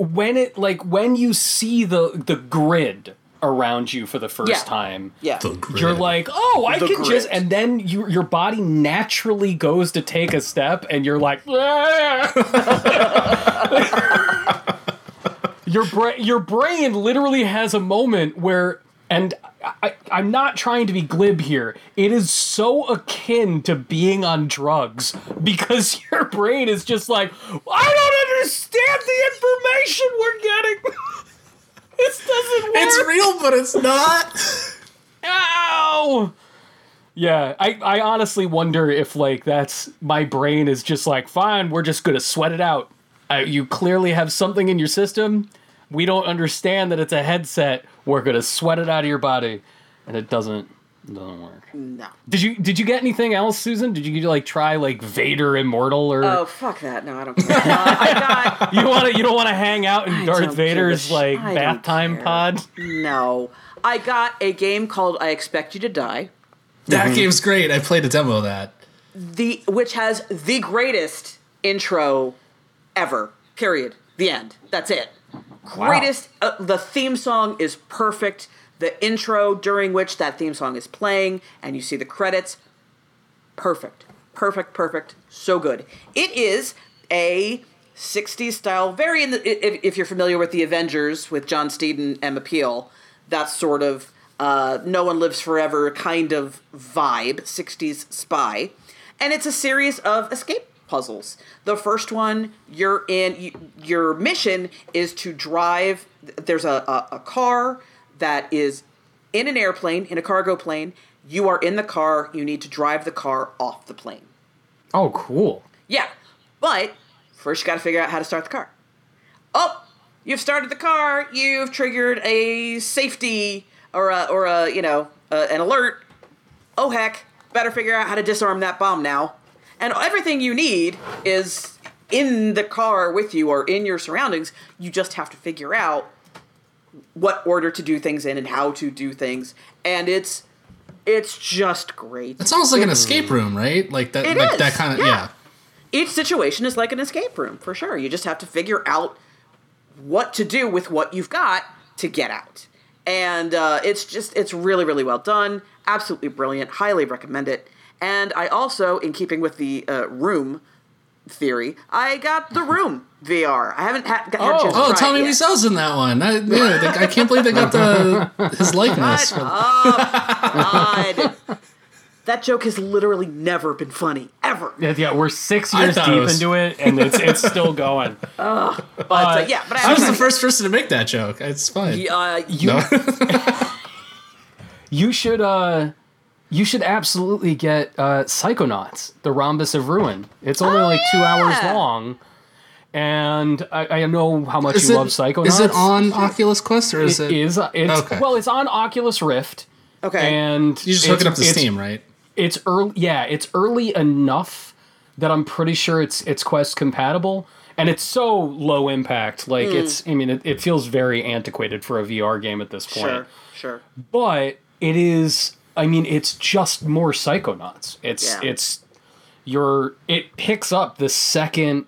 when it like when you see the the grid around you for the first Yeah. time, Yeah. you're like, oh, I The can just, and then you, your body naturally goes to take a step, and you're like, your brain, your brain literally has a moment where, and I, I'm not trying to be glib here. It is so akin to being on drugs because your brain is just like, I don't understand the information we're getting. this doesn't work. It's real, but it's not. Ow! Yeah, I, I honestly wonder if like that's my brain is just like fine, we're just gonna sweat it out. Uh, you clearly have something in your system. We don't understand that it's a headset. We're gonna sweat it out of your body, and it doesn't doesn't work. No. Did you did you get anything else, Susan? Did you like try like Vader Immortal or Oh fuck that! No, I don't care. Uh, I you want to you don't want to hang out in I Darth don't give a Vader's sh- like I bath time care. pod? no. I got a game called I Expect You to Die. That game's great. I played a demo of that. the which has the greatest intro ever. Period. The end. That's it. Greatest. Uh, the theme song is perfect. The intro during which that theme song is playing, and you see the credits. Perfect. Perfect. Perfect. So good. It is a 60s style, very in the. If, if you're familiar with the Avengers with John Steed and Emma Peel, that sort of uh, no one lives forever kind of vibe, 60s spy. And it's a series of escape puzzles. The first one, you're in, you, your mission is to drive, there's a, a, a car that is in an airplane, in a cargo plane. You are in the car, you need to drive the car off the plane. Oh, cool. Yeah, but first you got to figure out how to start the car. Oh, you've started the car. You've triggered a safety or a or a you know uh, an alert. Oh heck, better figure out how to disarm that bomb now. And everything you need is in the car with you or in your surroundings. You just have to figure out what order to do things in and how to do things. And it's it's just great. It's almost like an escape room, right? Like that. It like is, that kind of yeah. yeah. each situation is like an escape room for sure. You just have to figure out what to do with what you've got to Get Out, and uh, it's just it's really really well done, absolutely brilliant. Highly recommend it. And I also, in keeping with the uh, Room theory, I got the Room VR. I haven't ha- had a chance to Oh, try Tommy it yet. Wiseau's in that one. I, yeah, they- I can't believe they got the his likeness. Shut God. That joke has literally never been funny ever. Yeah, yeah, we're six years thought it deep was- into it, and it's it's still going. But uh, yeah, but I, I was the first person to make that joke. It's fine. Uh, You No. you should uh you should absolutely get uh Psychonauts, the Rhombus of Ruin. It's only Oh, like two hours long. And I, I know how much is, you it, love Psychonauts. is it on Oculus Quest or is It it? is. It's Okay. well, it's on Oculus Rift, okay. and you just hook it up to Steam, right? It's early. Yeah, it's early enough that I'm pretty sure it's it's Quest compatible, and it's so low impact. Like Hmm. it's. I mean, it, it feels very antiquated for a VR game at this point. sure, sure. but it is i mean it's just more psychonauts it's Yeah. it's your it picks up the second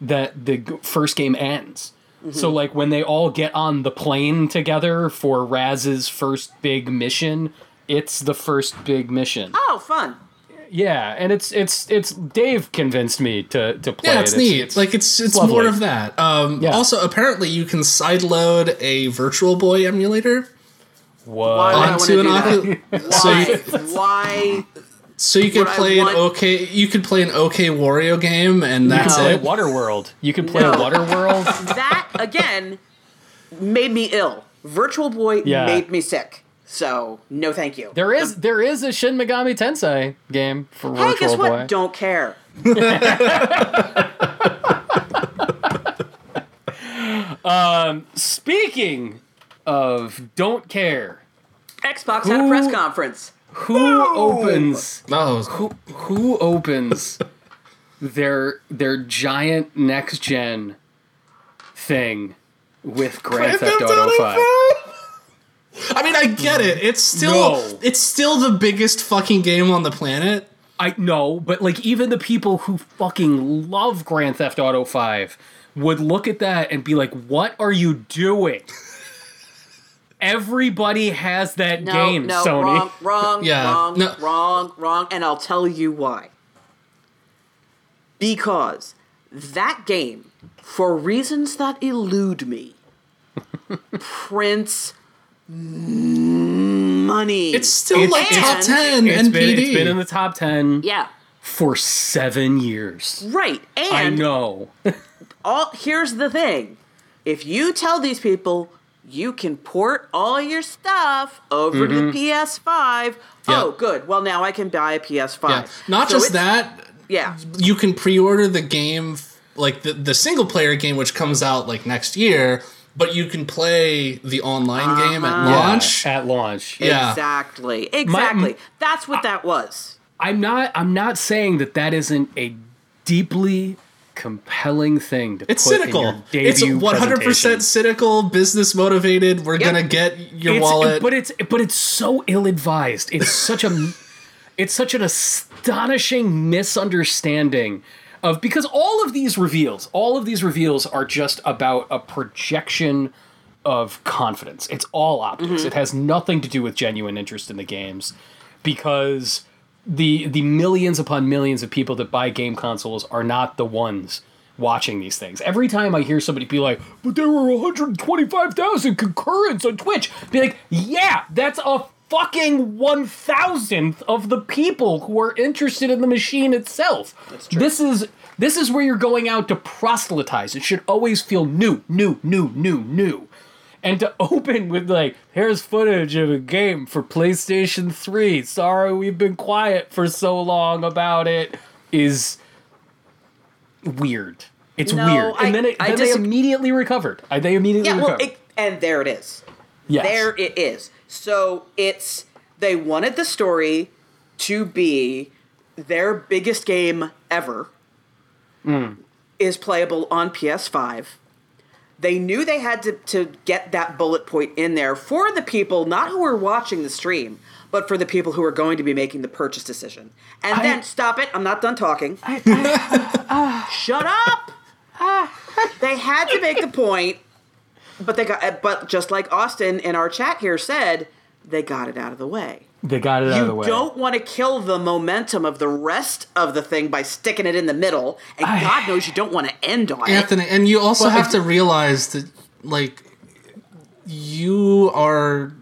that the first game ends Mm-hmm. so like when they all get on the plane together for raz's first big mission it's the first big mission Oh, fun. yeah and it's it's it's dave convinced me to to play Yeah, it it's neat. like it's it's lovely. more of that. Um, Yeah. Also, apparently, you can sideload a Virtual Boy emulator what Why would I onto an wanna do Oculus. so you, why? so you could Would I play an okay. You could play an okay Wario game, and that's can play it. Waterworld. You could play No. Waterworld. That again made me ill. Virtual Boy Yeah. made me sick. So no, thank you. There is there is a Shin Megami Tensei game for hey, Virtual guess what? Boy. Don't care. Um, speaking of don't care, Xbox had a press conference. who opens Oh, who who opens their their giant next gen thing with Grand Theft Auto 5? I mean, I get it. It's still No. it's still the biggest fucking game on the planet. I know, but like even the people who fucking love Grand Theft Auto 5 would look at that and be like, "What are you doing?" Everybody has that No, game, no, Sony. wrong, wrong, Yeah, wrong, no. wrong, wrong, and I'll tell you why. Because that game, for reasons that elude me, prints money. It's still It's- like top it's- ten It's NPD. been, it's been in the top 10 yeah, for 7 years. right. And I know. all here's the thing if you tell these people you can port all your stuff over Mm-hmm. to the ps5 Yeah. oh good well now i can buy a ps5 yeah. Not So just that, yeah you can pre-order the game, like the the single player game, which comes out like next year. But you can play the online game at Uh-huh. launch. at launch. Yeah. exactly exactly that's what that was I'm not I'm not saying that that isn't a deeply compelling thing to It's put in cynical. your It's 100% cynical, business motivated. We're Yep. gonna get your It's- wallet. But it's but it's so ill advised. It's such a it's such an astonishing misunderstanding of because all of these reveals, all of these reveals are just about a projection of confidence. It's all optics. Mm-hmm. It has nothing to do with genuine interest in the games because the the millions upon millions of people that buy game consoles are not the ones watching these things. Every time I hear somebody be like, "But there were 125,000 concurrents on Twitch," be like, "Yeah, that's a fucking one thousandth of the people who are interested in the machine itself." That's true. This is this is where you're going out to proselytize. It should always feel new, new, new, new, new. And to open with like, here's footage of a game for PlayStation 3. Sorry we've been quiet for so long about it is weird. It's No, weird. And I- then, it, I then they immediately recovered. Uh, They immediately yeah well recovered. it, and there it is yes. there it is so it's they wanted the story to be their biggest game ever is playable on ps5 they knew they had to, to get that bullet point in there for the people not who were watching the stream but for the people who are going to be making the purchase decision. And I- then stop it i'm not done talking. I- I- ah. shut up! Ah. They had to make the point but they got but just like Austin in our chat here said, they got it out of the way. They got it out of the way. You don't want to kill the momentum of the rest of the thing by sticking it in the middle, and I- God knows you don't want to end on it. Anthony, and you also Well, have I- to realize that, like, you are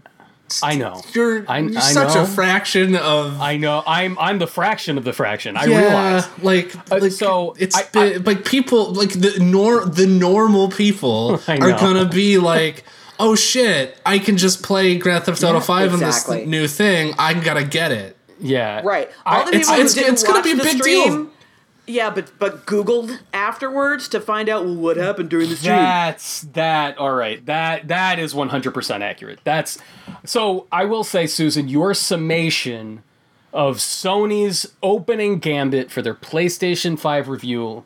I know. you're, I- you're I such know. a fraction of I know. I'm I'm the fraction of the fraction. I yeah, realize. like, Uh, like so, it's I- bi- like people like the nor the normal people are gonna be like, oh shit, I can just play Grand Theft Auto Yeah, Five exactly. on this new thing. I gotta get it. Yeah. Right. All I- the it's- people it's- who didn't it's gonna watch be a the big stream, deal. Yeah, but but Googled afterwards to find out what happened during the stream. That's that. All right. That that is 100% accurate. That's so. I will say, Susan, your summation of Sony's opening gambit for their PlayStation 5 review.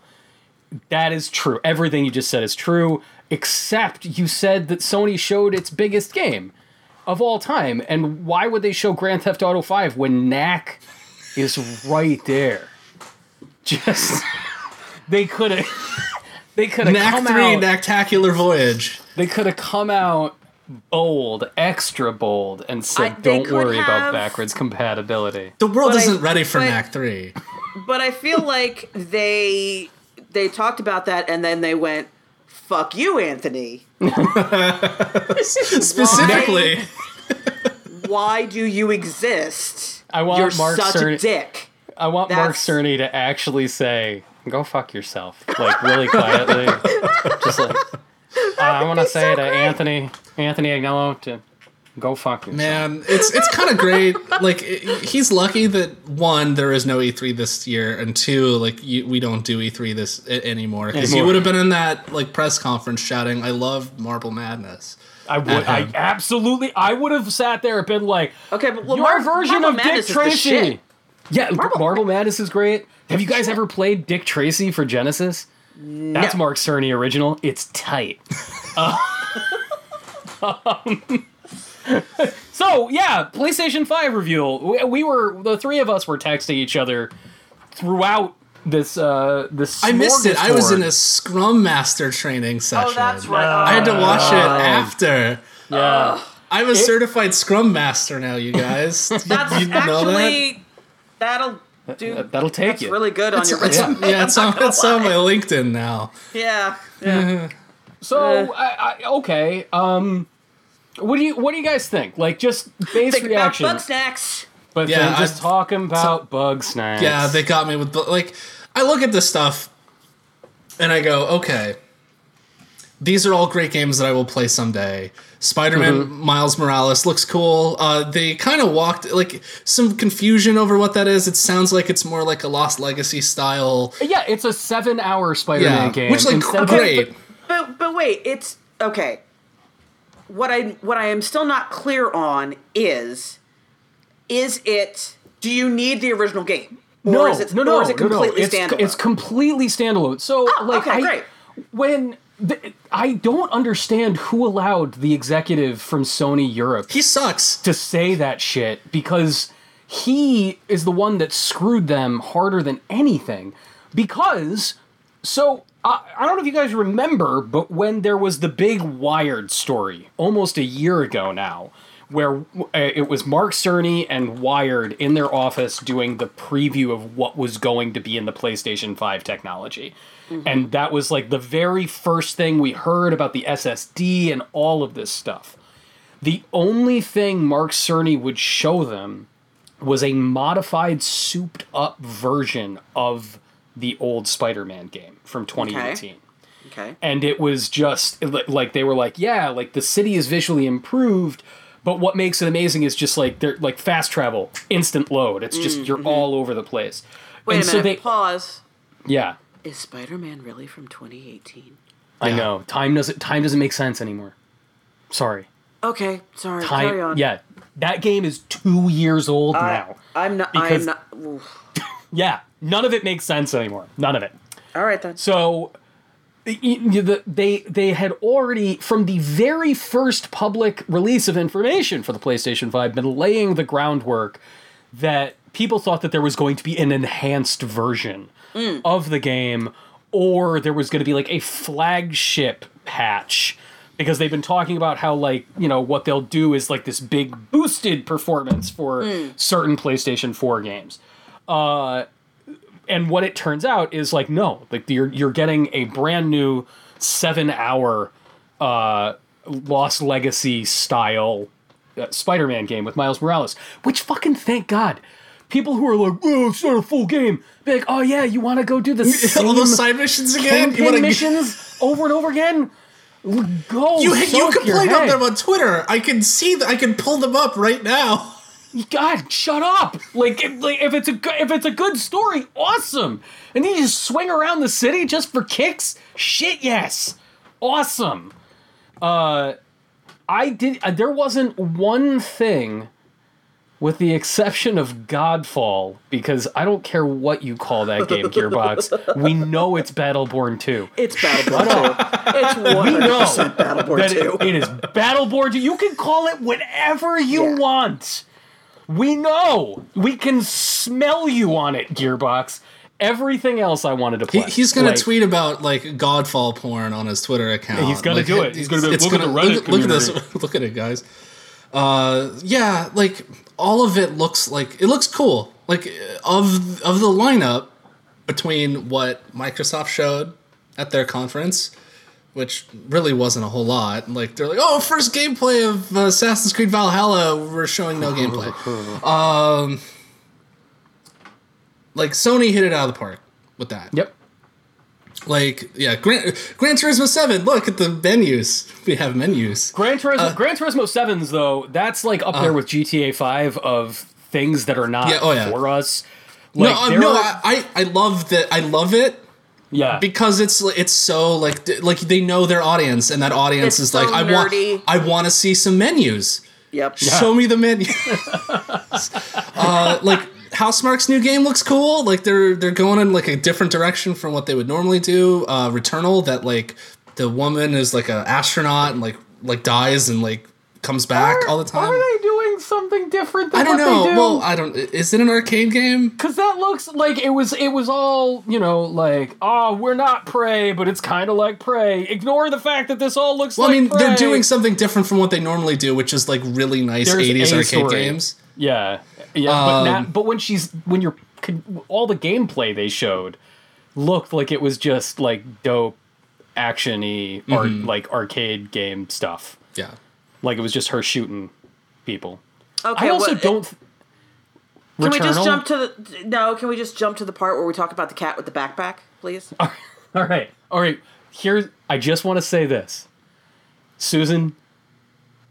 That is true. Everything you just said is true, except you said that Sony showed its biggest game of all time. And why would they show Grand Theft Auto 5 when Knack is right there? Just they could have they could have Knack come three, out Knacktacular Voyage. they could have come out bold, extra bold, and said, I- "Don't could worry about backwards compatibility." The world But isn't ready for but- Knack three. But I feel like they they talked about that and then they went, "Fuck you, Anthony. Specifically, Why do you exist? I want You're Mark such Cerny- a dick." I want Mark Cerny to actually say, "Go fuck yourself," like really quietly, just like uh, I want to say so to great. Anthony, Anthony Agnello to go fuck yourself. man, it's it's kind of great. Like it, he's lucky that one, there is no E3 this year, and two, like you, we don't do E3 this a- anymore because you would have been in that like press conference shouting, "I love Marble Madness." I would, I absolutely, I would have sat there and been like, Okay, but well, your Mar- version Marble of Dick Madness is the Tracy. shit. Yeah, Marble, Marble- Madness is great. Have you guys ever played Dick Tracy for Genesis? That's Mark Cerny original. It's tight. Uh, um, so yeah, PlayStation Five review. We, we were the three of us were texting each other throughout this. Uh, this I missed it. I was in a Scrum Master training session. Oh, that's right. I had to watch it after. Yeah. I'm a certified Scrum Master now, you guys. That's you know that? actually that'll do. That'll take That's you. really good on It's, your it's- resume. yeah, it's on, it's on my LinkedIn now. Yeah. Yeah. So I, I, okay. Um, what do you what do you guys think? Like just base Think about reaction, Bugsnax. but Yeah, then just I- talking about Bugsnax. Yeah, they got me with like. I look at this stuff, and I go, okay, these are all great games that I will play someday. Spider-Man Mm-hmm. Miles Morales looks cool. Uh, they kind of walked like some confusion over what that is. It sounds like it's more like a Lost Legacy style. Yeah, it's a seven-hour Spider-Man Yeah, game. which like instead of- great. But but wait, it's okay. What I what I am still not clear on is is it do you need the original game? Or No, is it, no, no, or is it no, no. completely It's, standalone? it's completely standalone. So, Oh, like, okay, I, great. when th- I don't understand who allowed the executive from Sony Europe He sucks. to say that shit because he is the one that screwed them harder than anything. Because, so, I, I don't know if you guys remember, but when there was the big Wired story almost a year ago now, where uh, it was Mark Cerny and Wired in their office doing the preview of what was going to be in the PlayStation 5 technology. And that was like the very first thing we heard about the SSD and all of this stuff. The only thing Mark Cerny would show them was a modified, souped up version of the old Spider Man game from 2018. okay. And it was just like they were like, yeah, like the city is visually improved, but what makes it amazing is just like they're like fast travel, instant load. It's just you're mm-hmm. all over the place. Wait and a so minute. they, Pause. yeah, Is Spider-Man really from 2018? I Yeah. know time doesn't time doesn't make sense anymore. Sorry, Okay, sorry. carry time. on. Yeah, that game is two years old I, now. I'm not. Because- I'm not. oof. Yeah, none of it makes sense anymore. None of it. All right then. So y- y- the- they they had already from the very first public release of information for the PlayStation 5 been laying the groundwork that people thought that there was going to be an enhanced version of the game or there was going to be like a flagship patch because they've been talking about how like you know what they'll do is like this big boosted performance for certain PlayStation 4 games. Uh and what it turns out is like no, like you're you're getting a brand new 7 hour uh Lost Legacy style uh, Spider-Man game with Miles Morales, which fucking thank God. People who are like, "Oh, it's not a full game," be like, "Oh yeah, you want to go do the same All those side missions again. campaign wanna- missions over and over again. Go. You, you soak can your play head. them on Twitter. I can see that. I can pull them up right now. God, shut up! Like, if, like, if it's a go- if it's a good story, awesome. And then you just swing around the city just for kicks. Shit, yes, awesome. Uh, I did. Uh, there wasn't one thing, with the exception of Godfall, because I don't care what you call that game, Gearbox. we know it's Battleborn Two. It's Battleborn 2. It's 100% We know Battleborn 2. it- it is Battleborn 2. You can call it whatever you Yeah. want. We know. We can smell you on it, Gearbox. Everything else I wanted to He, play. he's gonna Like, tweet about like Godfall porn on his Twitter account. he's gonna Like, do it. He's gonna be like, "Look at the Reddit look, look at this. Look at it, guys. Uh, yeah, like all of it looks like it looks cool. Like of of the lineup between what Microsoft showed at their conference, which really wasn't a whole lot. Like they're like, oh, first gameplay of uh, Assassin's Creed Valhalla. We're showing no gameplay. Um, like Sony hit it out of the park with that. Yep. Like, yeah, Gran, Gran Turismo 7, look at the menus. We have menus. Gran Turismo, Uh, Gran Turismo 7s, though, that's like up there with GTA 5 of things that are not Yeah, oh, yeah. for us. No, uh, no, are- I, I I love that. I love it yeah. because it's it's so like like they know their audience, and that audience It's is like, so I want. I want to see some menus. Yep. Show me the menu. uh, like Housemarque's new game looks cool. Like they're they're going in like a different direction from what they would normally do. Uh, Returnal, that like the woman is like an astronaut and like like dies and like comes back all the time. Are they doing something different than I don't what know. they do? Well, I don't. Is it an arcade game? Cause that looks like it was it was all, you know, like, oh, we're not prey, but it's kinda like prey. Ignore the fact that this all looks Well, like I mean, Prey. they're doing something different from what they normally do, which is like really nice There's '80s arcade story. games. Yeah. Yeah. but, now, Um, but when she's when you're all the gameplay they showed looked like it was just like dope action-y or Mm-hmm. like arcade game stuff. Yeah. Like it was just her shooting people. Okay, I also what- don't Can we just jump to the no? Can we just jump to the part where we talk about the cat with the backpack, please? All right, all right. Here, I just want to say this. Susan,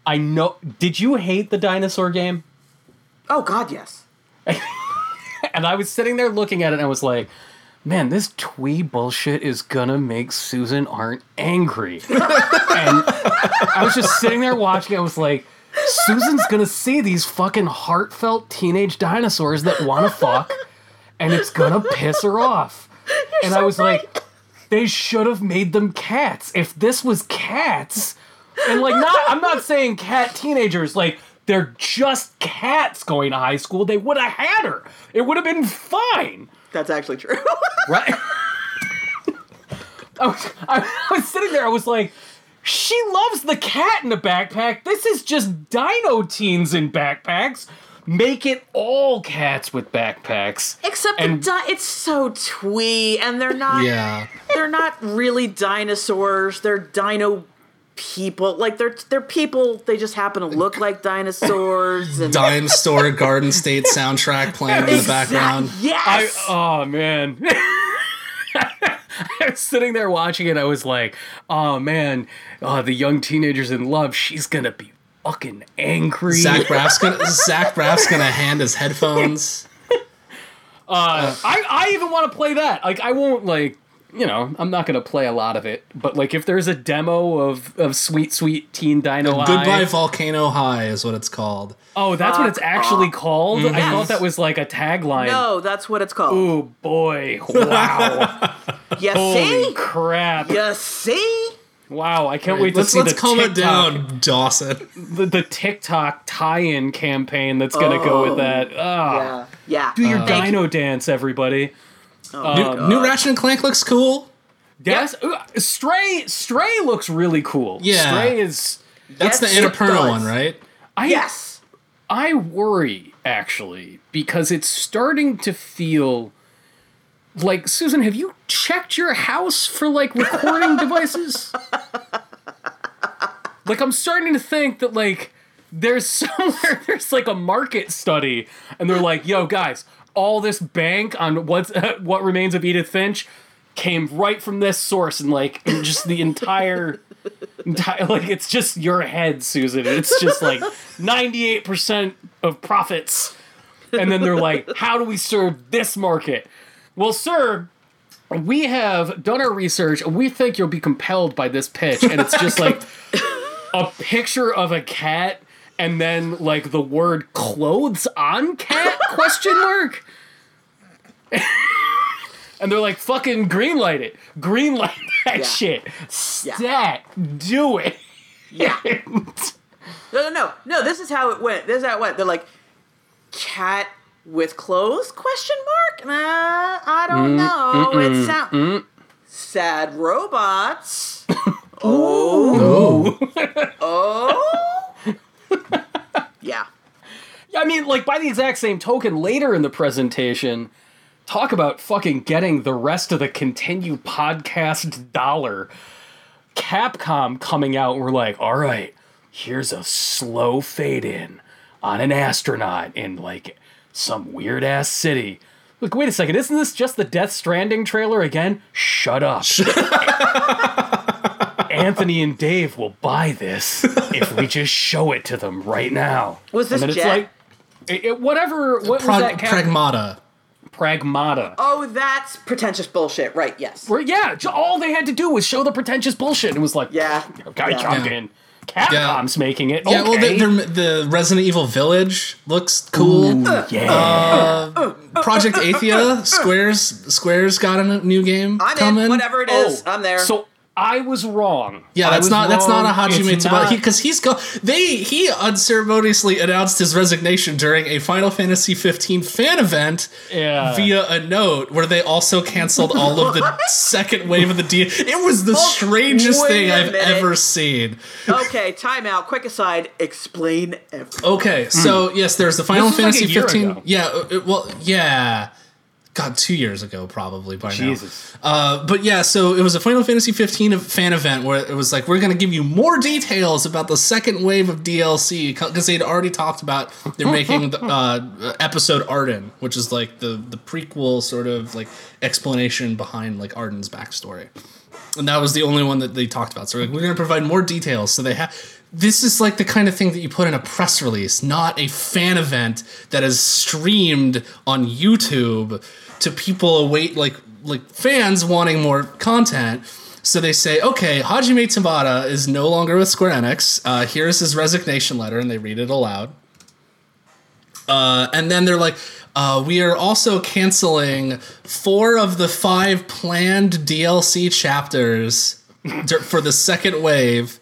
I know did you hate the dinosaur game? Oh God, yes. And I was sitting there looking at it and I was like, man, this twee bullshit is gonna make Susan Arendt angry. and I was just sitting there watching, I was like, Susan's gonna see these fucking heartfelt teenage dinosaurs that wanna fuck, and it's gonna piss her off. and I was like, they should have made them cats. If this was cats, and like not I'm not saying cat teenagers, like they're just cats going to high school, they would have had her. It would have been fine. That's actually true. Right? I was, I was sitting there, I was like, she loves the cat in the backpack. This is just dino teens in backpacks. Make it all cats with backpacks. Except And- the di- it's so twee, and they're not. Yeah. They're not really dinosaurs. They're dino people. Like they're they're people. They just happen to look like dinosaurs. And Dime Store Garden State soundtrack playing in the Exact- background. I, Yes. oh man. I was sitting there watching it. I was like, "Oh man, oh, the young teenagers in love. She's gonna be fucking angry." Zach Braff's gonna Zach Braff's gonna hand his headphones. Uh, I, I even want to play that. Like, I won't like, you know, I'm not gonna play a lot of it. But like, if there's a demo of of sweet sweet teen Dino Goodbye Volcano High is what it's called. oh, that's what it's actually called. I thought that was like a tagline. no, that's what it's called. Oh boy! Wow! You Holy see? crap! You see? Wow! I can't wait to Let's see let's the calm it TikTok, down, Dawson. The, the TikTok tie-in campaign that's gonna go with Oh. that. Ah, Yeah. Yeah. do your Thank you. dino dance, everybody. New, new Ratchet and Clank looks cool. Yes, uh, Stray. Stray looks really cool. Yeah. Stray is. That's Yes, the it Annapurna one, right? I, Yes. I worry actually because it's starting to feel like Susan. Have you checked your house for like recording devices? Like I'm starting to think that like there's somewhere there's like a market study and they're like, "Yo guys, all this bank on what's what remains of Edith Finch came right from this source and like just the entire entire like it's just your head, Susan. It's just like 98% of profits. And then they're like, "How do we serve this market?" Well, sir, we have done our research and we think you'll be compelled by this pitch and it's just like a picture of a cat and then like the word clothes on cat question mark and they're like fucking greenlight it greenlight that Yeah. shit stat do it Yeah. No, no, no, no. This is how it went. This is how it went. They're like, cat with clothes? Question mark? Nah, I don't mm, know. It sound mm. sad robots. oh, oh. yeah. I mean, like by the exact same token, later in the presentation, talk about fucking getting the rest of the continued podcast dollar. Capcom coming out, and we're like, all right, here's a slow fade in on an astronaut in like some weird ass city. Look, wait a second, isn't this just the Death Stranding trailer again? Shut up. Anthony and Dave will buy this if we just show it to them right now. Was this and then Jet? it's like it, it- whatever what was that cap- Pragmata. Pragmata. Oh, that's pretentious bullshit. Right, yes. Where yeah, all they had to do was show the pretentious bullshit and it was like Yeah. guy Yeah. jumped Yeah. in. Capcom's making it. Yeah, well, the, the Resident Evil Village looks cool. yeah. Uh, Project Athia, Square's Square's got a new game I'm coming. in. Whatever it is, oh. I'm there. Oh, So I was wrong. Yeah, that's not that's not a wrong. Hajime Tabata because he's go they he unceremoniously announced his resignation during a Final Fantasy 15 fan event Yeah. via a note where they also canceled all of the second wave of the D. It was the strangest thing I've minute. ever seen. okay, timeout. Quick aside. Explain everything. Okay, so yes, there's the Final This was like Fantasy 15. ago. Yeah, uh, it- well, yeah. God, two years ago probably by Jesus. now. Uh, but yeah, so it was a Final Fantasy 15 fan event where it was like we're going to give you more details about the second wave of DLC because they'd already talked about they're making the uh, episode Ardyn, which is like the the prequel sort of like explanation behind like Ardyn's backstory and that was the only one that they talked about. So like, we're going to provide more details. So they have. This is like the kind of thing that you put in a press release, not a fan event that is streamed on YouTube to people await like like fans wanting more content. So they say, okay, Hajime Tabata is no longer with Square Enix. Uh, here's his resignation letter, and they read it aloud. Uh, and then they're like, uh, we are also canceling four of the five planned DLC chapters for the second wave.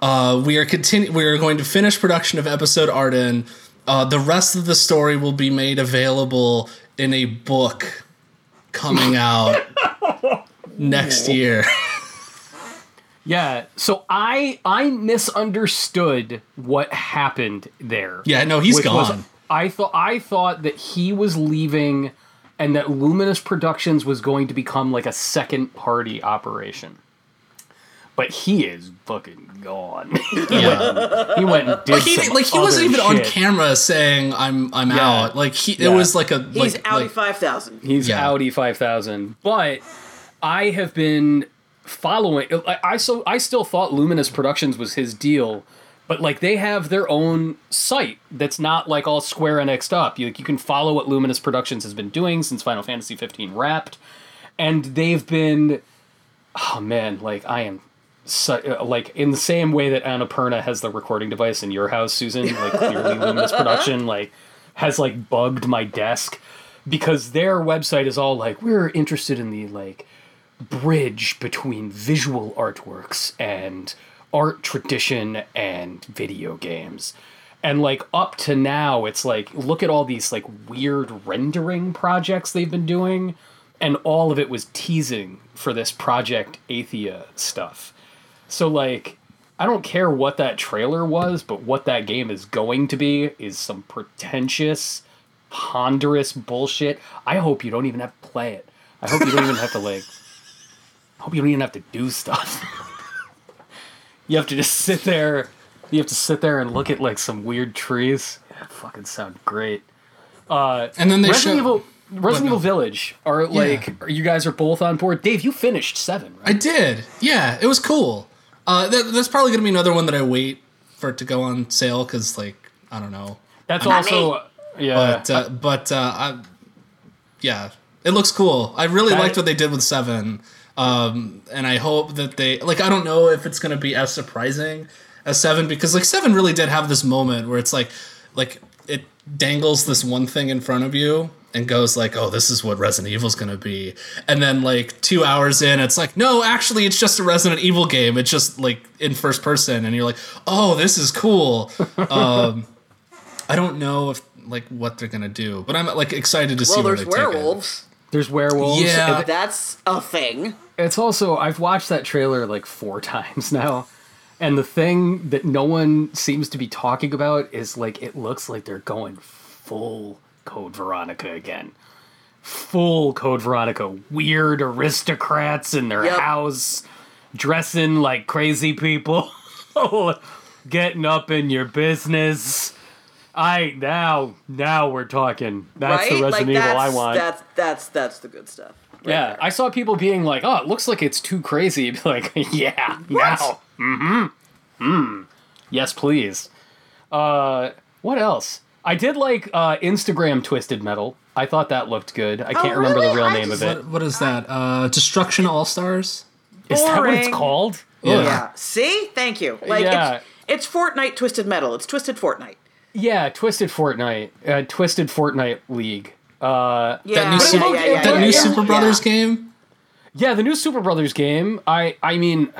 Uh, we are continu- We are going to finish production of episode Ardyn. Uh, the rest of the story will be made available in a book coming out next year. Yeah, so I I misunderstood what happened there. yeah, no, he's which was- gone. I thought I thought that he was leaving and that Luminous Productions was going to become like a second party operation. But he is fucking gone. yeah. he went and did he some like he wasn't other even on camera saying I'm I'm Yeah. out. Like he it was like a He's like, Audi like, 5000. He's Yeah. Audi 5000. But I have been following I, I so I still thought Luminous Productions was his deal, but like they have their own site that's not like all Square and Enixed up. You like, you can follow what Luminous Productions has been doing since Final Fantasy 15 wrapped and they've been oh man, like I am so, uh, like in the same way that Annapurna has the recording device in your house, Susan, like clearly Luminous Production like has like bugged my desk because their website is all like we're interested in the like bridge between visual artworks and art tradition and video games. And like up to now, it's like look at all these like weird rendering projects they've been doing and all of it was teasing for this Project Athia stuff. So like I don't care what that trailer was, but what that game is going to be is some pretentious, ponderous bullshit. I hope you don't even have to play it. I hope you don't even have to like I hope you don't even have to do stuff. you have to just sit there you have to sit there and look at like some weird trees. Yeah, fucking sound great. Uh And then they Resident show. Evil Resident Evil Village are like are you guys are both on board. Dave, you finished seven, right? I did. Yeah, it was cool. Uh, that, that's probably gonna be another one that I wait for it to go on sale because, like, I don't know. That's Not also yeah. But uh, but uh, I, yeah, it looks cool. I really That- liked what they did with seven, um, and I hope that they like. I don't know if it's gonna be as surprising as seven because like seven really did have this moment where it's like like it dangles this one thing in front of you and goes like, "Oh, this is what Resident Evil's gonna be," and then like two hours in, it's like, "No, actually, it's just a Resident Evil game. It's just like in first person," and you're like, "Oh, this is cool." um, I don't know if like what they're gonna do, but I'm like excited to see Well, where there's they take it. werewolves. There's werewolves. Yeah. That's a thing. It's also I've watched that trailer like four times now. And the thing that no one seems to be talking about is like it looks like they're going full Code Veronica again. Full Code Veronica. Weird aristocrats in their Yep. house, dressing like crazy people, getting up in your business. I now now we're talking. That's right? the Resident like Evil that's, I want. That's that's that's the good stuff. right Yeah, there. I saw people being like, "Oh, it looks like it's too crazy." Be like, "Yeah, now, mm-hmm, mm, yes, please." Uh, what else? I did like uh, Instagram Twisted Metal. I thought that looked good. I can't remember the real I name of it. What, what is that? Uh, Destruction All Stars. Is that what it's called? Yeah. Yeah. See? Thank you. Like Yeah. it's it's Fortnite Twisted Metal. It's Twisted Fortnite. Yeah, Twisted Fortnite, uh, Twisted Fortnite League. Uh, Yeah. that new, Super, yeah, yeah, that new Super. Brothers game. yeah, the new Superbrothers game. I, I mean,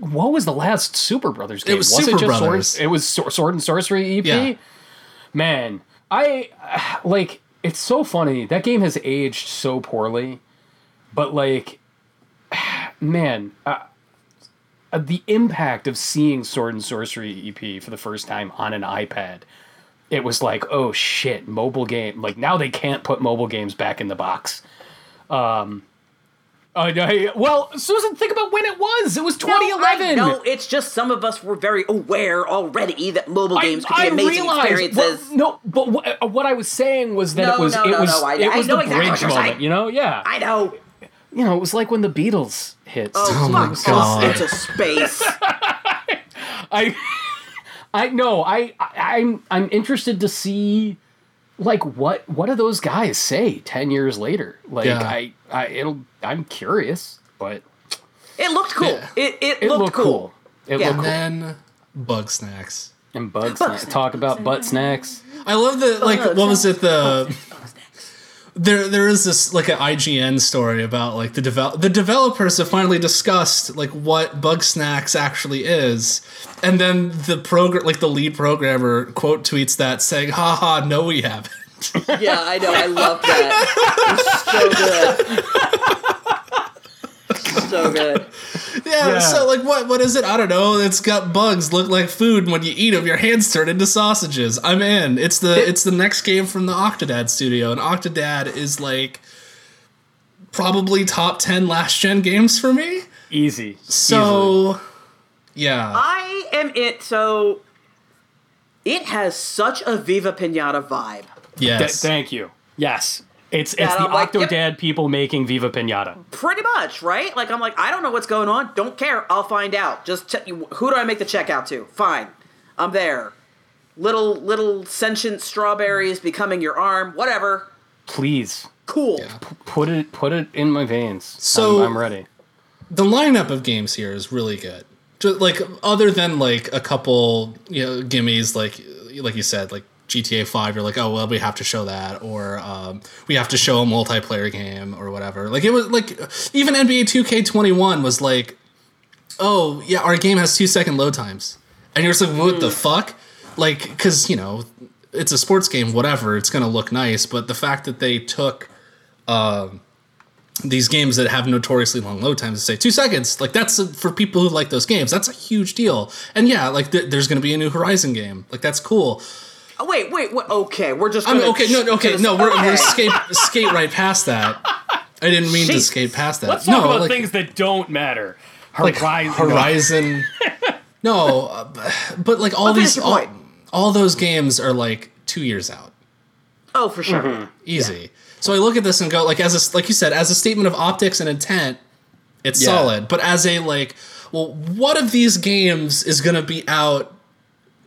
what was the last Superbrothers game? It was Super it just Brothers. Sword, it was Sword, Sword and Sworcery EP. Man, I like. It's so funny. That game has aged so poorly, but like, man, uh, uh, the impact of seeing Sword and Sworcery EP for the first time on an iPad. It was like, oh shit, mobile game. Like now they can't put mobile games back in the box. Um, uh, I- well, Susan, think about when it was. It was 2011. No, it's just some of us were very aware already that mobile games could be amazing experiences. Well, no, but what, uh, what I was saying was that No, it was no, it no, was no, I- it I was know the exactly bridge moment. saying. You know, yeah. I know. you know, it was like when the Beatles hit. Oh, my fuck God. off into space. I, I know. I, I I'm I'm interested to see, like what what do those guys say ten years later? Like Yeah. I I it'll I'm curious, but It looked cool. Yeah. It, it, it looked, looked cool. cool. It Yeah. looked cool. And then Bugsnax. And butt snacks. Talk about butt snacks. I love the like. What was it? The there there is this like an IGN story about like the develop the developers have finally discussed like what Bugsnax actually is, and then the program like the lead programmer quote tweets that saying, "Haha, no, we haven't." Yeah, I know. I love that. It's so good. so good. Yeah, Yeah. so like what what is it? I don't know. It's got bugs look like food and when you eat them your hands turn into sausages. I'm in. It's the it's the next game from the Octodad studio and Octodad is like probably top 10 last gen games for me. Easy. Easily. So yeah. I am it. So it has such a Viva Pinata vibe. Th- yes. thank you. Yes. It's it's Yeah, the I'm like, yep. Octodad people making Viva Pinata. Pretty much, right? Like I'm like, I don't know what's going on. Don't care. I'll find out. Just check. Who do I make the check out to? Fine, I'm there. Little little sentient strawberries becoming your arm. Whatever. Please Cool. put it put it in my veins. So- I'm, I'm ready. the lineup of games here is really good. Just like other than like a couple, you know, gimmies like like you said, like GTA Five. You're like, oh well, we have to show that, or um, we have to show a multiplayer game or whatever. Like it was like even NBA 2K21 was like, oh yeah, our game has two second load times, and you're just like, what the fuck? Like, because you know, it's a sports game, whatever. It's gonna look nice, but the fact that they took these games that have notoriously long load times to say two seconds like that's for people who like those games that's a huge deal and yeah like th- there's going to be a new horizon game like that's cool Oh, wait, wait, wait. Okay, we're just. I mean, gonna okay no okay no we're, okay. we're skate skate right past that i didn't mean to skate past that Let's talk no about like, things that don't matter. like Horizon. horizon no uh, but like all I'll these all, point. all those games are like two years out Oh, for sure. Mm-hmm. easy. So I look at this and go like as a like you said as a statement of optics and intent, it's Yeah. solid. But as a like, well, what of these games is going to be out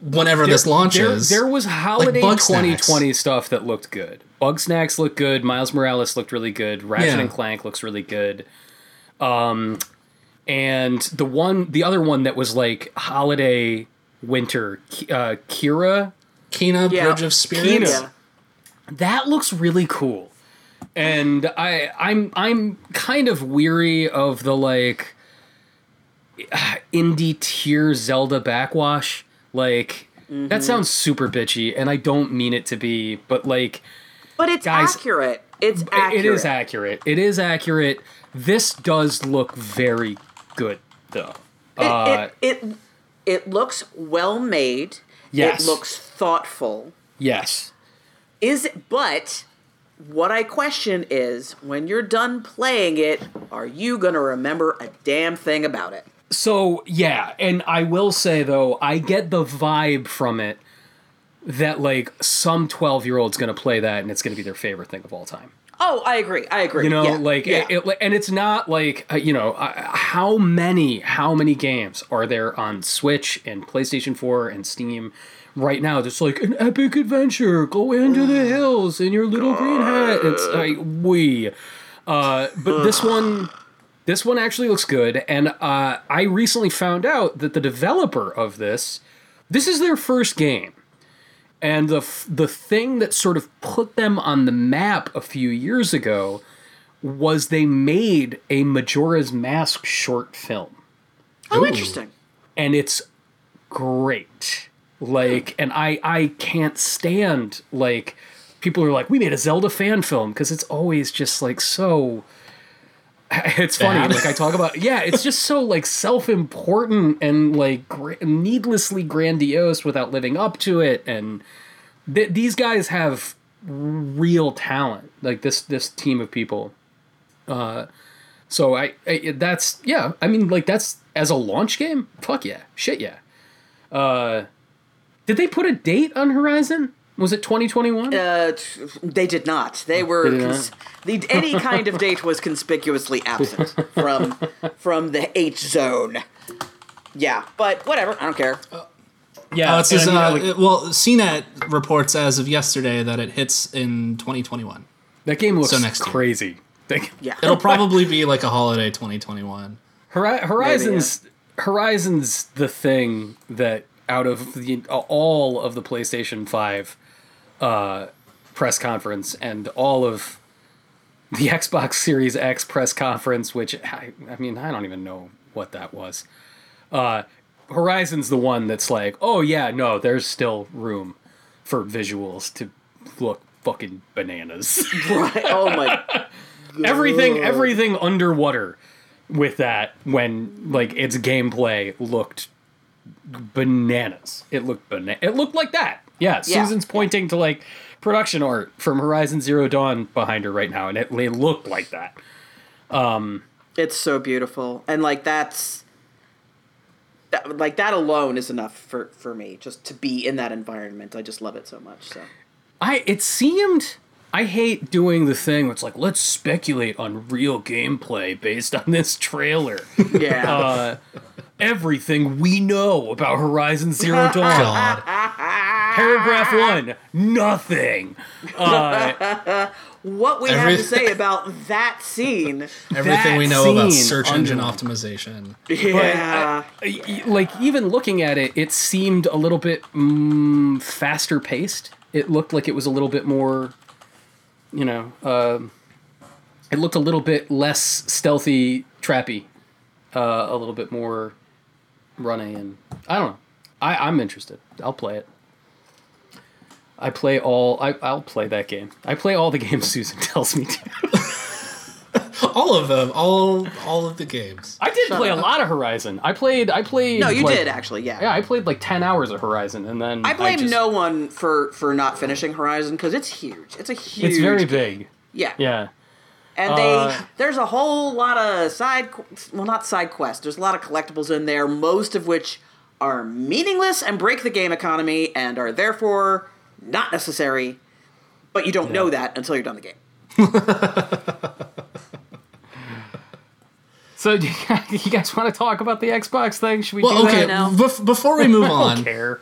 whenever this launches? There, there was holiday Bug 2020 stuff that looked good. Bugsnax looked good. Miles Morales looked really good. Ratchet Yeah. and Clank looks really good. Um, and the one, the other one that was like holiday winter, uh, Kira, Kena Yeah. Bridge of Spirits. Yeah. that looks really cool. And I, I'm, I'm kind of weary of the like indie tier Zelda backwash. Like that sounds super bitchy, and I don't mean it to be, but like But it's Guys, accurate. It's accurate. it is accurate. It is accurate. This does look very good, though. It, Uh, it, it, it looks well made. Yes. It looks thoughtful. yes. Is it, but what I question is when you're done playing it, are you going to remember a damn thing about it? So yeah, and I will say though, I get the vibe from it that like some twelve year old's gonna play that and it's gonna be their favorite thing of all time. Oh, I agree. I agree. You know, Yeah, like yeah. it, it- and it's not like uh, you know uh, how many how many games are there on Switch and PlayStation Four and Steam right now? That's like an epic adventure. Go into the hills in your little green hat. It's like we, uh, but this one. This one actually looks good, and uh, I recently found out that the developer of this, this is their first game, and the f- the thing that sort of put them on the map a few years ago was they made a Majora's Mask short film, oh, interesting. and it's great. Like, and I I can't stand like people are like we made a Zelda fan film because it's always just like so. It's funny, like I talk about, yeah, it's just so like self-important and like gra- needlessly grandiose without living up to it. And th- these guys have real talent, like this this team of people. Uh, so I, I that's yeah, I mean like that's as a launch game, fuck yeah, shit yeah. Uh, did they put a date on Horizon? Was it 2021? Uh, t- they did not. They were Did they not? cons- the, any kind of date was conspicuously absent from from the H zone. Yeah, but whatever. I don't care. yeah, Uh, it says, and I uh, mean, like, it- well, CNET reports as of yesterday that it hits in 2021. that game looks so next year. crazy. Like, Yeah, It'll probably be like a holiday 2021. Hori- Horizon's Horizon's the thing that out of the all of the PlayStation Five uh, press conference and all of the Xbox Series X press conference, which I, I mean I don't even know what that was. Uh, Horizon's the one that's like, oh yeah, no, there's still room for visuals to look fucking bananas. right. Oh my. everything everything underwater with that when like its gameplay looked bananas it looked bana- it looked like that yeah, Yeah. susan's pointing to like production art from horizon zero dawn behind her right now and it, it looked like that It's so beautiful, and like that's. That, like that alone is enough for for me just to be in that environment. I just love it so much. So i it seemed i hate doing the thing where it's like let's speculate on real gameplay based on this trailer yeah, uh, everything we know about horizon zero dawn God. Paragraph one, nothing. Uh, what we have to say about that scene? Everything we know about scene search engine under- optimization. Yeah, y- y- like even looking at it, it seemed a little bit mm, faster paced. It looked like it was a little bit more, you know, um it looked a little bit less stealthy, trappy, uh, a little bit more runny, and I don't know. I, I'm interested. I'll play it. I play all. I, I'll play that game. I play all the games Susan tells me to. all of them, all all of the games. I did Shut play up. a lot of Horizon. I played. I played. No, you like- did actually. Yeah. Yeah, I played like ten hours of Horizon, and then I blame just- no one for for not finishing Horizon because it's huge. It's a huge. It's very game. big. Yeah. Yeah. And they Uh, there's a whole lot of side qu- well not side quests. There's a lot of collectibles in there, most of which are meaningless and break the game economy and are therefore not necessary. But you don't know that until you're done the game. So, do you guys, want to talk about the Xbox thing? Should we Well, do okay. I know. bef- before we move that? I on, don't care.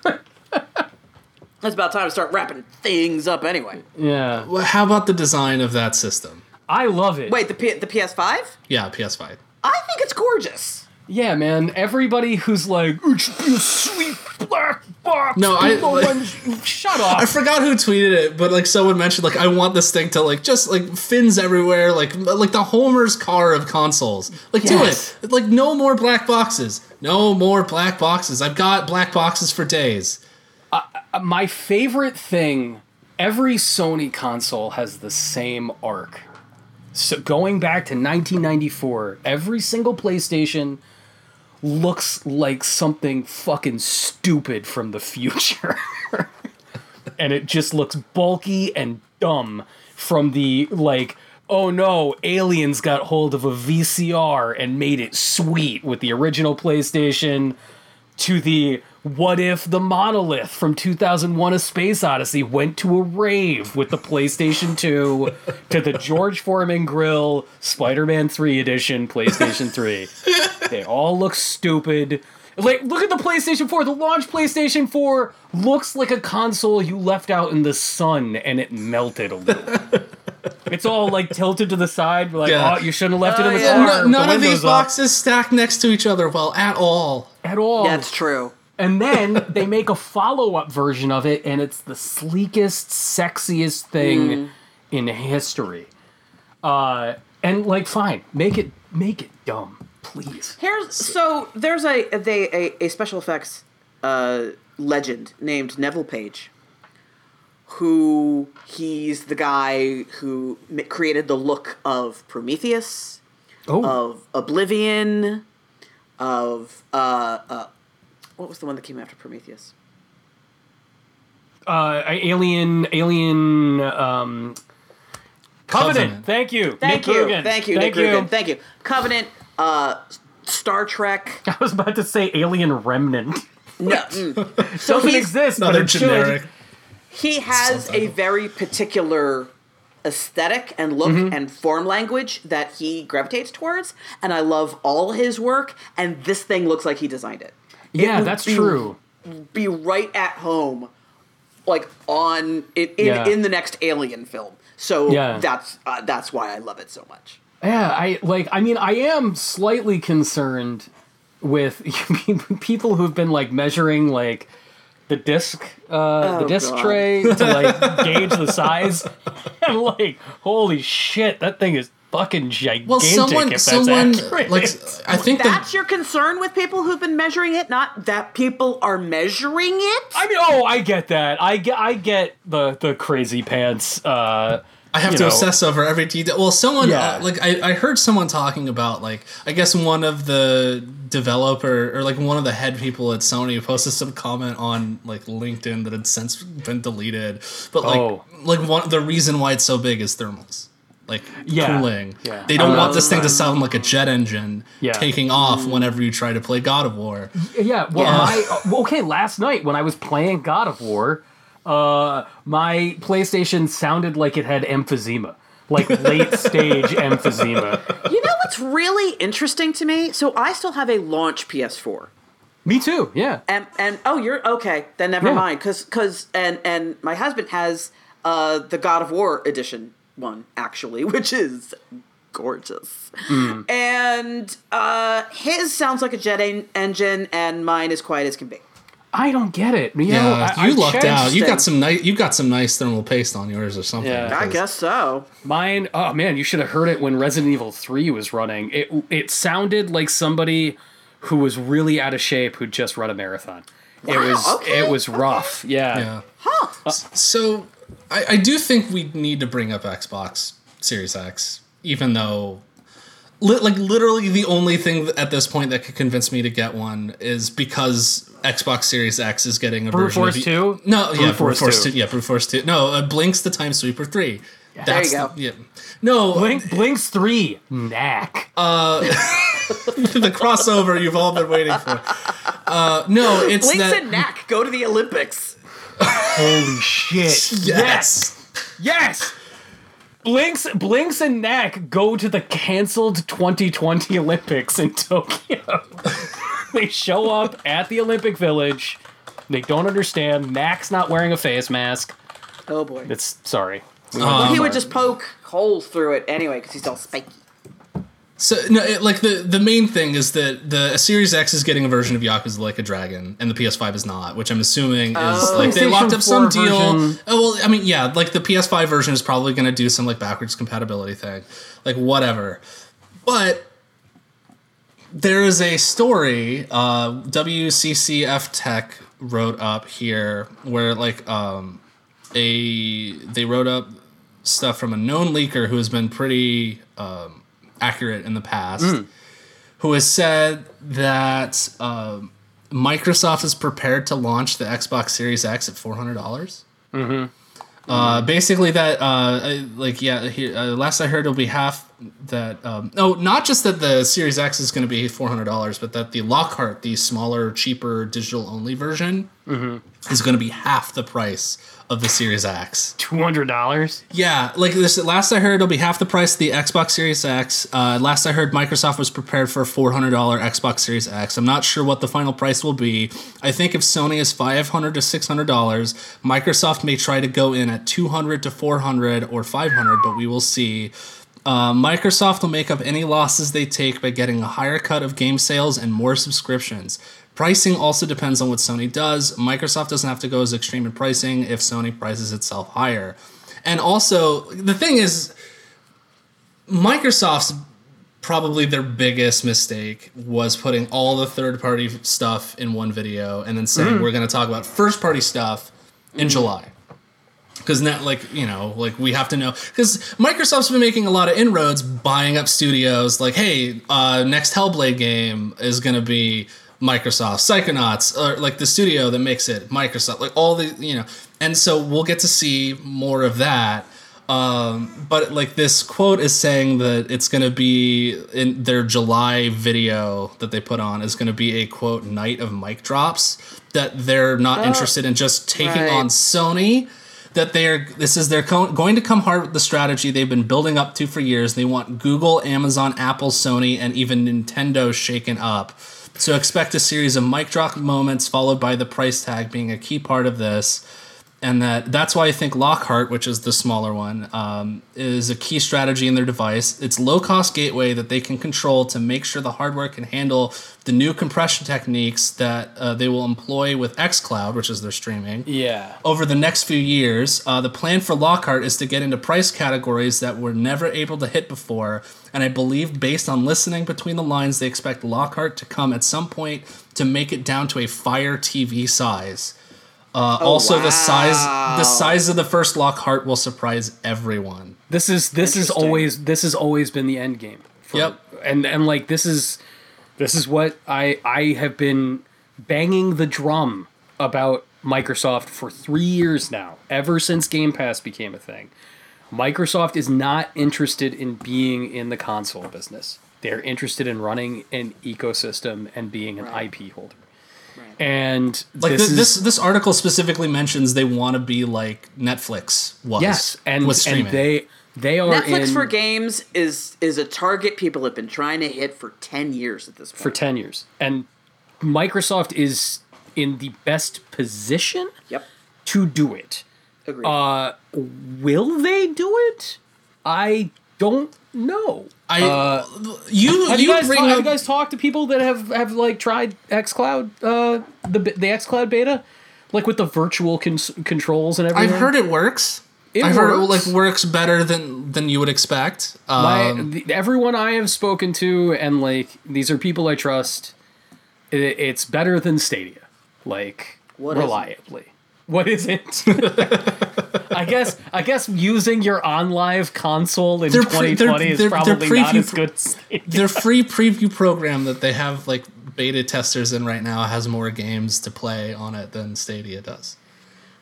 It's about time to start wrapping things up anyway. yeah, well, how about the design of that system? I love it. Wait, the P- the PS5? Yeah, PS5. I think it's gorgeous. Yeah, man. Everybody who's like, it should be a sweet black box. No, I- like- want- shut up. I forgot who tweeted it, but like someone mentioned, like I want this thing to like just like fins everywhere, like like the Homer's car of consoles. Like Yes. do it. Like no more black boxes. No more black boxes. I've got black boxes for days. Uh, uh, my favorite thing. Every Sony console has the same arc. So going back to 1994, every single PlayStation looks like something fucking stupid from the future. and it just looks bulky and dumb from the like oh no aliens got hold of a VCR and made it sweet with the original PlayStation to the what if the monolith from 2001 a space odyssey went to a rave with the playstation 2 to the george foreman grill spider-man 3 edition playstation 3 they all look stupid like look at the playstation 4 the launch playstation 4 looks like a console you left out in the sun and it melted a little it's all like tilted to the side like Yeah. oh you shouldn't have left it in the Oh, yeah. car No, The none of these window's up." boxes stack next to each other well at all. at all That's true. And then they make a follow up version of it, and it's the sleekest, sexiest thing in history. Uh, and like, fine, make it make it dumb, please. Here's so there's a they a, a special effects uh, legend named Neville Page, who he's the guy who m- created the look of Prometheus, Oh, of Oblivion, of uh, uh, what was the one that came after Prometheus? uh, Alien, Alien, um, Covenant. Covenant. Thank you, Thank Nick you, Coogan. thank you, thank Nick you. Coogan. Thank you. Covenant, uh, Star Trek. I was about to say Alien Remnant. No, mm. so Doesn't he's, exist, but Another it should. generic. he has a very particular aesthetic and look and form language that he gravitates towards and i love all his work and this thing looks like he designed it Yeah, would that's be- true. be right at home like on in in, Yeah. in the next alien film so Yeah. that's uh, that's why i love it so much Yeah, I like. I mean, I am slightly concerned with people who've been like measuring like the disc, uh, the Oh, disc God. tray to like gauge the size, and like, holy shit, that thing is fucking gigantic. Well, someone, if that's someone, accurate. like, I think that's that your concern with people who've been measuring it not that people are measuring it I mean, oh, I get that. I get, I get the the crazy pants. Uh, I have to know. obsess over every detail. Well, someone Yeah. uh, like I, I heard someone talking about like I guess one of the developer or like one of the head people at Sony posted some comment on like LinkedIn that had since been deleted. But like Oh. like one the reason why it's so big is thermals. Like Yeah. cooling. Yeah. They don't Oh, want this thing to sound like a jet engine Yeah. taking off whenever you try to play God of War. Yeah, well, Yeah. uh, well, okay. Last night when I was playing God of War, uh, my PlayStation sounded like it had emphysema, like late stage emphysema. you know what's really interesting to me so i still have a launch ps4 Me too. Yeah. and and oh you're okay then never Yeah. mind because because and and my husband has uh the god of war edition one actually which is gorgeous Mm. and uh his sounds like a jet en- engine and mine is quiet as can be I don't get it. You know, I, you I lucked out. You got some nice. You got some nice thermal paste on yours or something. Yeah. i guess so Mine. Oh man, you should have heard it when Resident Evil Three was running. It it sounded like somebody who was really out of shape who just run a marathon. it was okay, it was rough. Yeah. Yeah. huh So I, I do think we need to bring up Xbox Series X, even though like literally the only thing at this point that could convince me to get one is because Xbox Series X is getting a Brute version Force of 2? No, yeah, Brute Force Force 2. 2. Yeah, Brute Force 2. No, uh, Blinx the Time Sweeper 3. There you go. The, yeah. No, Blink Blinx three. Knack. the crossover you've all been waiting for. Uh, no, it's Blinx that. and Knack go to the Olympics. Holy shit. yes. Yes. Blinx Blinx and Knack go to the canceled 2020 Olympics in Tokyo. they show up at the Olympic Village. They don't understand. Knack's not wearing a face mask. Oh boy. It's sorry. Um, he would just poke holes through it anyway because he's all spiky. So no, it, like the the main thing is that the Series X is getting a version of Yakuza Like a Dragon, and the PS5 is not, which I'm assuming is Oh. like they locked up some deal. version. Oh well, I mean, yeah, like the PS5 version is probably going to do some like backwards compatibility thing, like whatever. But there is a story uh, WCCF Tech wrote up here where like um, a they wrote up stuff from a known leaker who has been pretty um, accurate in the past, who has said that um, Microsoft is prepared to launch the Xbox Series X at four hundred dollars. Uh, basically, that uh, like yeah, he, uh, last I heard it'll be half that. Um, no, not just that the Series X is going to be four hundred dollars, but that the Lockhart, the smaller, cheaper digital only version, is going to be half the price of the Series X. Two hundred dollars. Yeah, like this. Last I heard, it'll be half the price of the Xbox Series X. Uh, last I heard, Microsoft was prepared for a four hundred dollar Xbox Series X. I'm not sure what the final price will be. I think if Sony is five hundred to six hundred dollars, Microsoft may try to go in at two hundred to four hundred or five hundred, but we will see. Uh, Microsoft will make up any losses they take by getting a higher cut of game sales and more subscriptions. Pricing also depends on what Sony does. Microsoft doesn't have to go as extreme in pricing if Sony prices itself higher. And also, the thing is, Microsoft's probably their biggest mistake was putting all the third party stuff in one video and then saying we're going to talk about first party stuff in July because now like you know like we have to know because microsoft's been making a lot of inroads buying up studios like hey uh next hellblade game is gonna be microsoft psychonauts or like the studio that makes it microsoft like all the you know and so we'll get to see more of that um but like this quote is saying that it's gonna be in their july video that they put on is gonna be a quote night of mic drops that they're not interested in just taking right. on sony that they're this is they're co- going to come hard with the strategy they've been building up to for years. They want Google, Amazon, Apple, Sony, and even Nintendo shaken up. So expect a series of mic drop moments followed by the price tag being a key part of this. And that that's why I think Lockhart, which is the smaller one, um, is a key strategy in their device. It's low cost gateway that they can control to make sure the hardware can handle the new compression techniques that uh, they will employ with xCloud, which is their streaming Yeah. over the next few years. Uh, the plan for Lockhart is to get into price categories that were never able to hit before. And I believe, based on listening between the lines, they expect Lockhart to come at some point to make it down to a Fire TV size. Uh, also, the size the size of the first Lockhart will surprise everyone. This is this is always this has always been the end game. for- Yep. And and like this is this is what I I have been banging the drum about Microsoft for 3 years now, ever since Game Pass became a thing. Microsoft is not interested in being in the console business. They're interested in running an ecosystem and being an Right. IP holder. And Like this this, is this, this article specifically mentions they want to be like Netflix was. yes, and with streaming. and they they are Netflix in, for games is is a target people have been trying to hit for ten years at this point. for 10 years. And Microsoft is in the best position yep, to do it. agreed. Uh, will they do it? I don't know. I uh, you Have you, you, guys bring ta- have you guys talked to people that have have like tried XCloud uh the the XCloud beta like with the virtual cons- controls and everything? I've heard it works. It I've heard it like works better than than you would expect. My, Um, the, everyone I have spoken to, and like these are people I trust. It, it's better than Stadia, like What is it? Reliably. What is it? I guess I guess using your OnLive console in They're pre- 2020 they're- is they're- probably they're not as good. Their free preview program that they have like beta testers in right now has more games to play on it than Stadia does.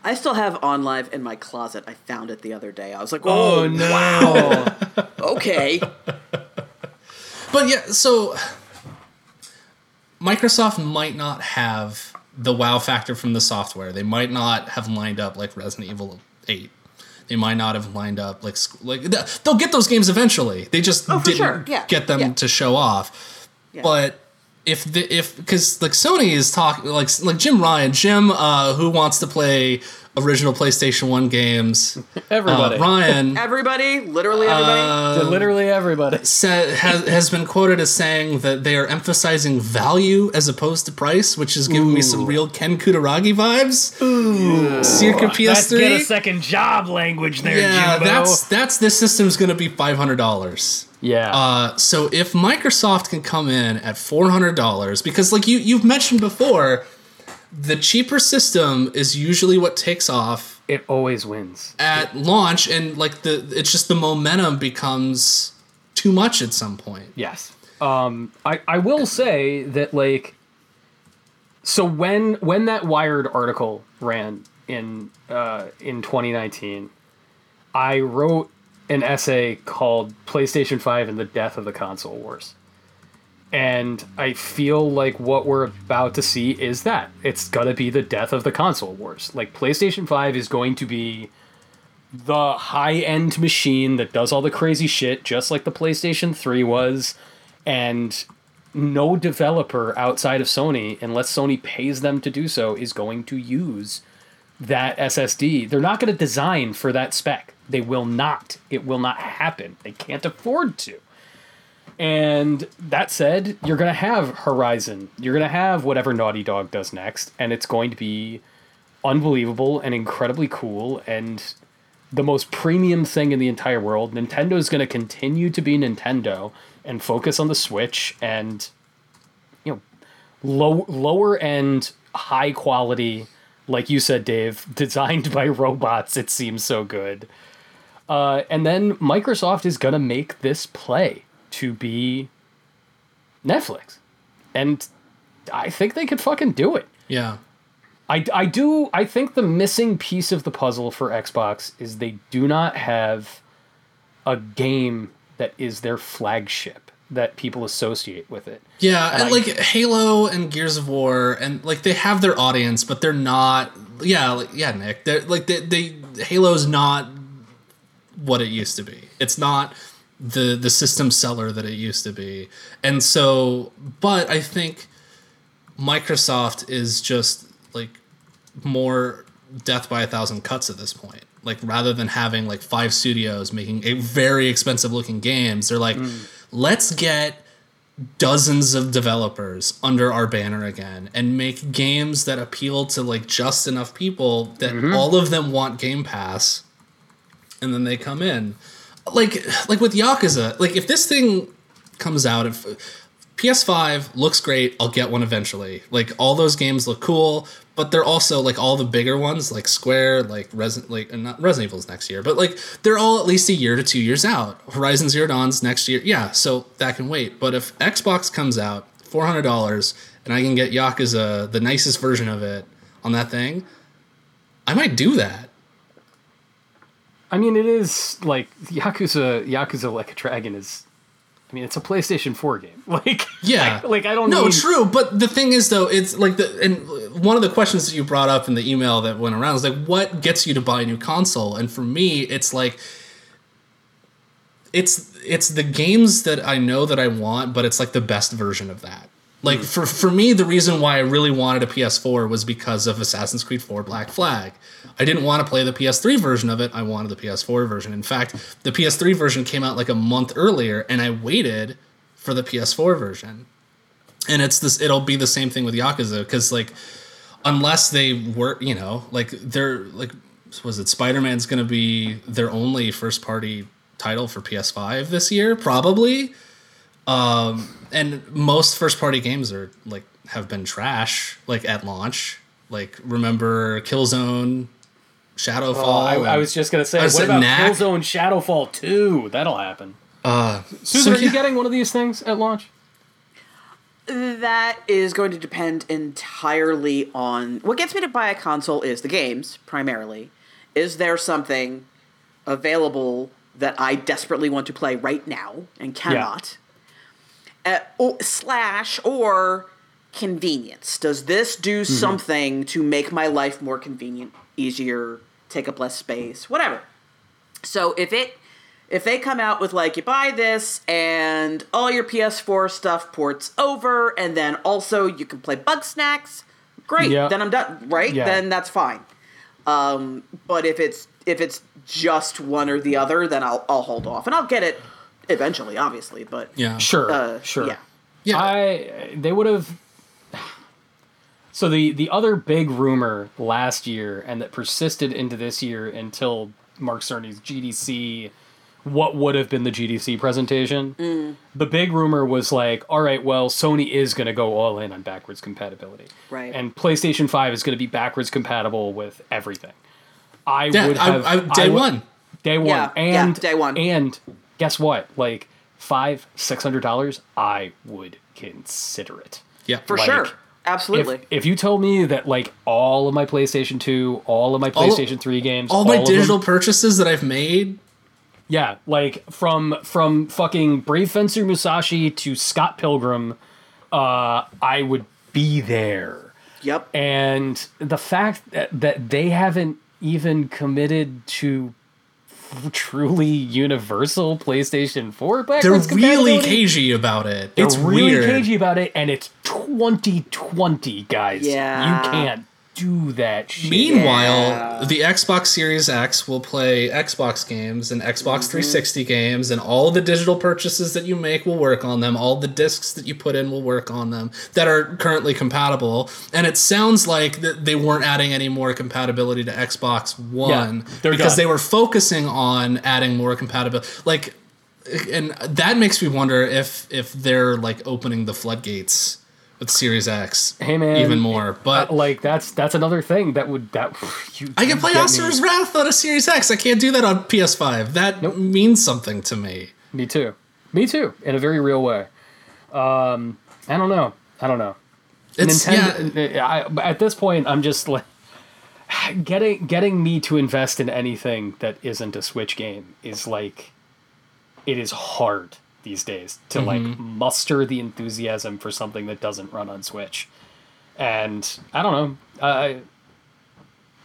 I still have OnLive in my closet. I found it the other day. I was like, oh oh, no! okay. But yeah, so Microsoft might not have the wow factor from the software. They might not have lined up like Resident Evil 8. They might not have lined up like like they'll get those games eventually. They just Oh, didn't sure. Yeah. get them Yeah. to show off. Yeah. But if the if because like Sony is talking like like Jim Ryan, Jim uh, who wants to play original PlayStation One games, Everybody, uh, Ryan Everybody, literally everybody. literally everybody. said has, has been quoted as saying that they are emphasizing value as opposed to price, which is giving me some real Ken Kutaragi vibes. Ooh, Circa PS3. Let's get a second job language there, yeah, Jimbo. that's that's this system's going to be five hundred dollars. yeah. Uh, so if Microsoft can come in at four hundred dollars, because like you you've mentioned before, the cheaper system is usually what takes off it always wins. at launch, and like the it's just the momentum becomes too much at some point. Yes. Um, I, I will say that like so when when that Wired article ran in uh, in 2019, I wrote an essay called PlayStation 5 and the Death of the Console Wars. And I feel like what we're about to see is that. It's gonna be the death of the console wars. Like PlayStation 5 is going to be the high end machine that does all the crazy shit, just like the PlayStation 3 was, and no developer outside of Sony, unless Sony pays them to do so, is going to use that SSD. They're not going to design for that spec. They will not. It will not happen. They can't afford to. And that said, you're going to have Horizon. You're going to have whatever Naughty Dog does next, and it's going to be unbelievable and incredibly cool and the most premium thing in the entire world. Nintendo's going to continue to be Nintendo and focus on the Switch and you know low lower end high quality like you said Dave designed by robots it seems so good. Uh, and then Microsoft is going to make this play to be Netflix. And I think they could fucking do it. Yeah. I, I do I think the missing piece of the puzzle for Xbox is they do not have a game that is their flagship that people associate with it. Yeah, and I- like Halo and Gears of War, and like they have their audience, but they're not. Yeah, like, yeah, Nick. They're like they, they Halo's not what it used to be. It's not the the system seller that it used to be, and so. But I think Microsoft is just like more death by a thousand cuts at this point. Like rather than having like five studios making a very expensive looking games, they're like, mm. let's get dozens of developers under our banner again and make games that appeal to like just enough people that mm-hmm. all of them want Game Pass and then they come in. Like like with Yakuza, like if this thing comes out if PS5 looks great, I'll get one eventually. Like all those games look cool, but they're also like all the bigger ones like Square, like Resident like uh, not Resident Evil's next year, but like they're all at least a year to 2 years out. Horizon Zero Dawn's next year. Yeah, so that can wait. But if Xbox comes out $400 and I can get Yakuza the nicest version of it on that thing, I might do that. I mean it is like Yakuza Yakuza Like a Dragon is I mean it's a PlayStation 4 game. Like Yeah. I, like I don't No, need, true. But the thing is, though, it's like the and one of the questions that you brought up in the email that went around is like, what gets you to buy a new console? And for me, it's like, it's it's the games that I know that I want, but it's like the best version of that. Like hmm. for for me, the reason why I really wanted a PS4 was because of Assassin's Creed 4 Black Flag. I didn't want to play the PS3 version of it. I wanted the PS4 version. In fact, the PS3 version came out like a month earlier, and I waited for the PS4 version. And it's this. It'll be the same thing with Yakuza because like, unless they work, you know, like they're like, was it Spider Man's going to be their only first party title for PS5 this year? Probably. Um, and most first party games are like have been trash like at launch. Like remember Killzone Shadowfall. Oh, I, I was just gonna say, what about Knack. Killzone Shadowfall 2? That'll happen. uh, Susan, so are you yeah. getting one of these things at launch? That is going to depend entirely on what gets me to buy a console is the games primarily. Is there something available that I desperately want to play right now and cannot? Uh, o- slash or convenience. Does this do something to make my life more convenient, easier, take up less space, whatever? So if it if they come out with like you buy this and all your PS4 stuff ports over and then also you can play Bugsnax, great. Then I'm done, right? Yeah. Then that's fine. Um, but if it's if it's just one or the other, then I'll I'll hold off and I'll get it eventually, obviously. But Yeah. Sure, uh, sure. yeah. Yeah. I they would have. So the the other big rumor last year and that persisted into this year until Mark Cerny's GDC, what would have been the GDC presentation. Mm. The big rumor was like, all right, well, Sony is going to go all in on backwards compatibility, Right. And PlayStation Five is going to be backwards compatible with everything. I Yeah, would have I- day would- one. day one, Yeah, yeah, and day one. and guess what? Like five, six hundred dollars, I would consider it. yeah. For Like, sure. Absolutely. if you told me that like all of my PlayStation 2, all of my All- PlayStation 3 games, All my of them- digital purchases that I've made. yeah, like from from fucking Brave Fencer Musashi to Scott Pilgrim, uh, I would be there. yep. And the fact that, that they haven't even committed to truly universal PlayStation 4 They're really compatibility, cagey about it. They're it's really weird. cagey about it, and it's 2020, guys. Yeah. You can't do that shit. Meanwhile, Yeah. the Xbox Series X will play Xbox games and Xbox mm-hmm. 360 games, and all the digital purchases that you make will work on them. All the discs that you put in will work on them that are currently compatible. And it sounds like that they weren't adding any more compatibility to Xbox One they're because done. they were focusing on adding more compatibility. Like, and that makes me wonder if if they're like opening the floodgates with Series X Hey, man, even more. But Uh, like that's that's another thing that would that you I can play get Wrath on a Series X. I can't do that on PS5. That means something to me. Me too. Me too. In a very real way. Um, I don't know. I don't know. It's Nintendo. yeah. I, at this point, I'm just like getting getting me to invest in anything that isn't a Switch game is like it is hard these days to like muster the enthusiasm for something that doesn't run on Switch. And I don't know. I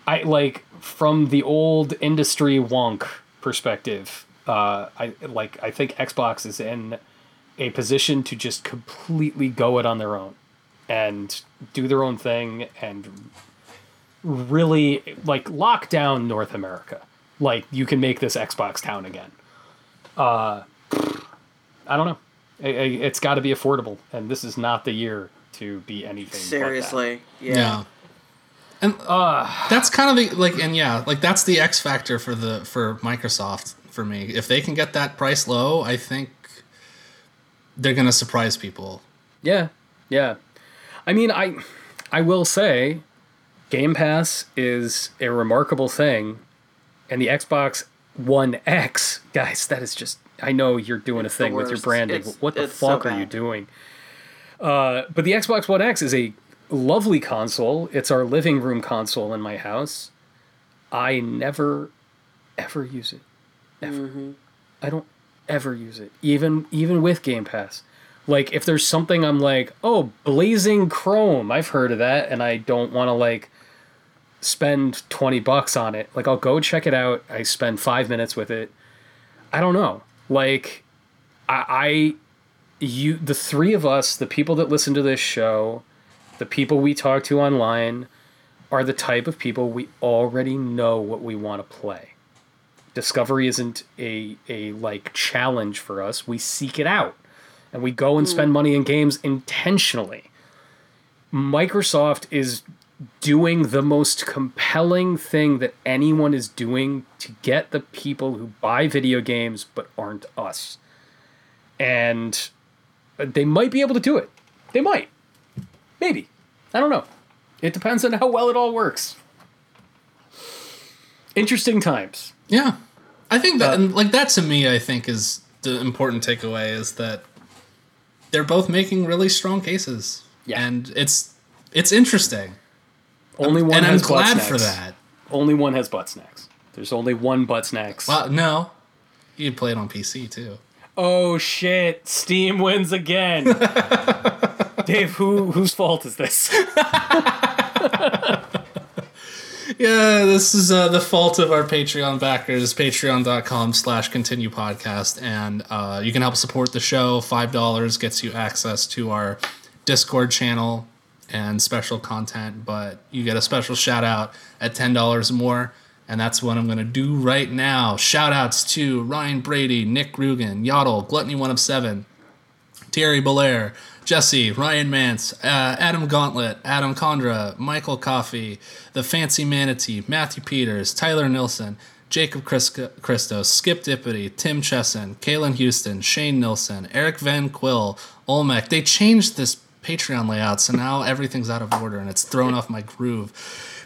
I like from the old industry wonk perspective. Uh, I like. I think Xbox is in a position to just completely go it on their own and do their own thing and really like lock down North America. Like you can make this Xbox town again. Uh, I don't know. I- I- It's got to be affordable, and this is not the year to be anything. but that. Seriously. Yeah. Yeah. And Uh, that's kind of the like and yeah, like that's the X factor for the for Microsoft for me. If they can get that price low, I think they're going to surprise people. Yeah, yeah. I mean, I, I will say, Game Pass is a remarkable thing, and the Xbox One X, guys, that is just. I know you're doing It's a thing with your branding. It's- what the it's so fuck are you doing? Uh, but the Xbox One X is a lovely console. It's our living room console in my house. I never, ever use it. Ever. Mm-hmm. I don't ever use it, even even with Game Pass. Like if there's something I'm like, oh, Blazing Chrome, I've heard of that, and I don't want to like spend twenty bucks on it. Like I'll go check it out. I spend five minutes with it. I don't know. Like I, I you the three of us, the people that listen to this show, the people we talk to online, are the type of people we already know what we want to play. Discovery isn't a a like challenge for us. We seek it out. And we go and spend hmm. money in games intentionally. Microsoft is doing the most compelling thing that anyone is doing to get the people who buy video games but aren't us. And they might be able to do it. They might. Maybe. I don't know. It depends on how well it all works. Interesting times. Yeah, I think that Uh, and like that to me, I think is the important takeaway is that they're both making really strong cases. Yeah. and it's it's interesting, Only one and I'm has butt glad for snacks. that. Only one has butt snacks. There's only one butt snacks. Well, no, you play it on PC too. Oh shit! Steam wins again. Dave, who whose fault is this? Yeah, this is uh, the fault of our Patreon backers, patreon.com slash continue podcast. And uh, you can help support the show. $5 gets you access to our Discord channel and special content, but you get a special shout out at $10 or more. And that's what I'm going to do right now. Shout outs to Ryan Brady, Nick Rugen, Yodel, Gluttony One of Seven, Terry Belair, Jesse, Ryan Mance, uh, Adam Gauntlet, Adam Condra, Michael Coffey, The Fancy Manatee, Matthew Peters, Tyler Nilsson, Jacob Christos, Skip Dippity, Tim Chesson, Kalen Houston, Shane Nilsson, Eric Van Quill, Olmec. They changed this Patreon layout, so now everything's out of order and it's thrown off my groove.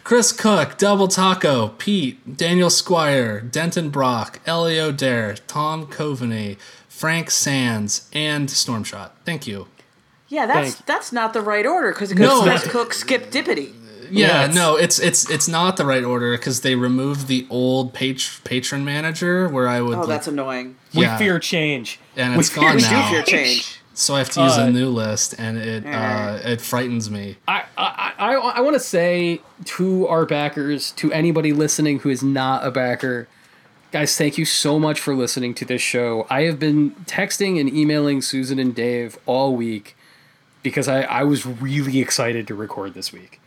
Chris Cook, Double Taco, Pete, Daniel Squire, Denton Brock, Elio Dare, Tom Coveney, Frank Sands, and Stormshot. Thank you. Yeah, that's Thank- that's not the right order because it No. goes Chris Cook, Skip Dippity. Yeah, Yeah, it's- no, it's it's it's not the right order because they removed the old page, Patreon manager where I would. Oh, like- that's annoying. yeah, We fear change. and We it's fear gone We do fear change. So I have to use Uh, a new list, and it uh, it frightens me. I I, I, I want to say to our backers, to anybody listening who is not a backer, guys, thank you so much for listening to this show. I have been texting and emailing Susan and Dave all week because I, I was really excited to record this week.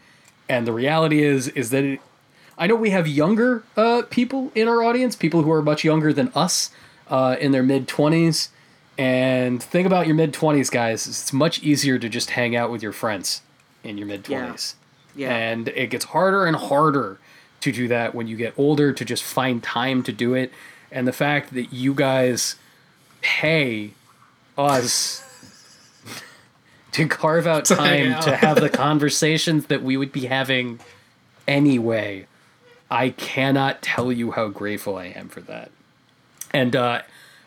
And the reality is is that it, I know we have younger uh, people in our audience, people who are much younger than us, uh, in their mid twenties. And think about your mid twenties, guys. It's much easier to just hang out with your friends in your mid twenties. Yeah. And it gets harder and harder to do that when you get older to just find time to do it. And the fact that you guys pay us to carve out time out. to have the conversations that we would be having anyway. I cannot tell you how grateful I am for that. And uh,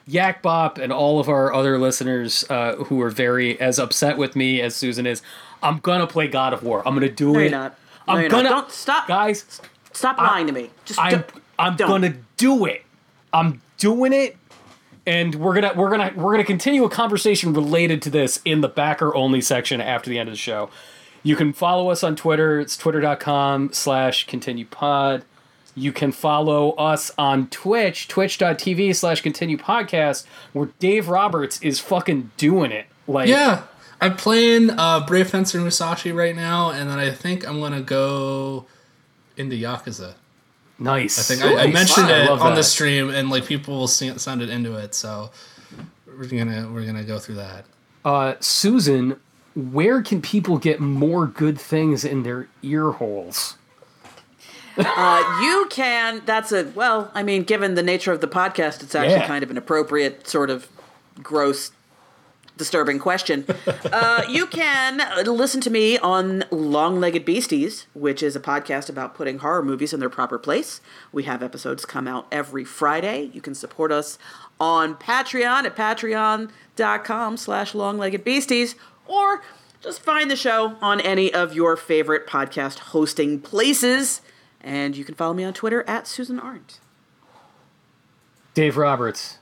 Yak Bop and all of our other listeners uh, who are very as upset with me as Susan is, I'm gonna play God of War. I'm gonna do No, it. you're not. No, I'm you're gonna not. Don't stop. guys. Stop lying to me. Just I'm don't- I'm don't. gonna do it. I'm doing it, and we're gonna we're gonna we're gonna continue a conversation related to this in the backer only section after the end of the show. You can follow us on Twitter. It's twitter.com slash continue pod. You can follow us on Twitch, twitch.tv slash continue podcast, where Dave Roberts is fucking doing it. Like Yeah, I'm playing uh, Brave Fencer Musashi right now, and then I think I'm gonna go into Yakuza. nice. I think I, I mentioned fun. It love on that. the stream, and like people will see, sounded into it, so we're gonna we're gonna go through that. Uh, Susan, where can people get more good things in their ear holes? Uh, you can. That's a well. I mean, given the nature of the podcast, it's actually Yeah. kind of an appropriate sort of gross, disturbing question. uh, you can listen to me on Long-Legged Beasties, which is a podcast about putting horror movies in their proper place. We have episodes come out every Friday. You can support us on Patreon at patreon.com slash long-legged beasties or just find the show on any of your favorite podcast hosting places. And you can follow me on Twitter at Susan Arendt. Dave Roberts,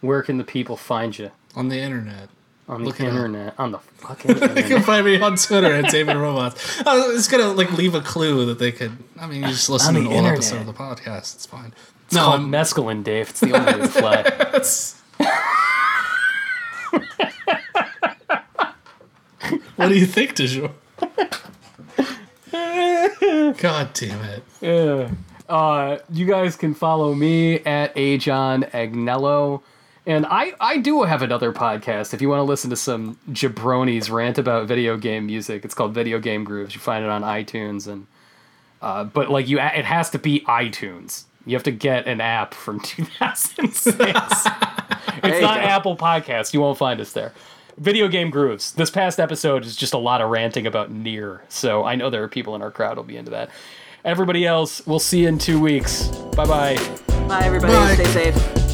where can the people find you? On the internet, On the Look it up. internet. On the fucking internet. you can internet. find me on Twitter at David Robots. I was gonna like leave a clue that they could. I mean, you just listen to On an the old internet. episode of the podcast. It's fine. It's no, called I'm, mescaline, Dave. It's the only way to fly. That's- what do you think, Dijou? God damn it. Yeah. Uh, you guys can follow me at Ajon Agnello. And I, I do have another podcast. If you want to listen to some jabronis rant about video game music, it's called Video Game Grooves. You find it on iTunes, and uh, but like you, it has to be iTunes. You have to get an app from 2006. it's not go. Apple Podcast. You won't find us there. Video Game Grooves. This past episode is just a lot of ranting about NieR, so I know there are people in our crowd who'll be into that. Everybody else, we'll see you in two weeks. Bye bye. Bye, everybody. Bye. Stay safe.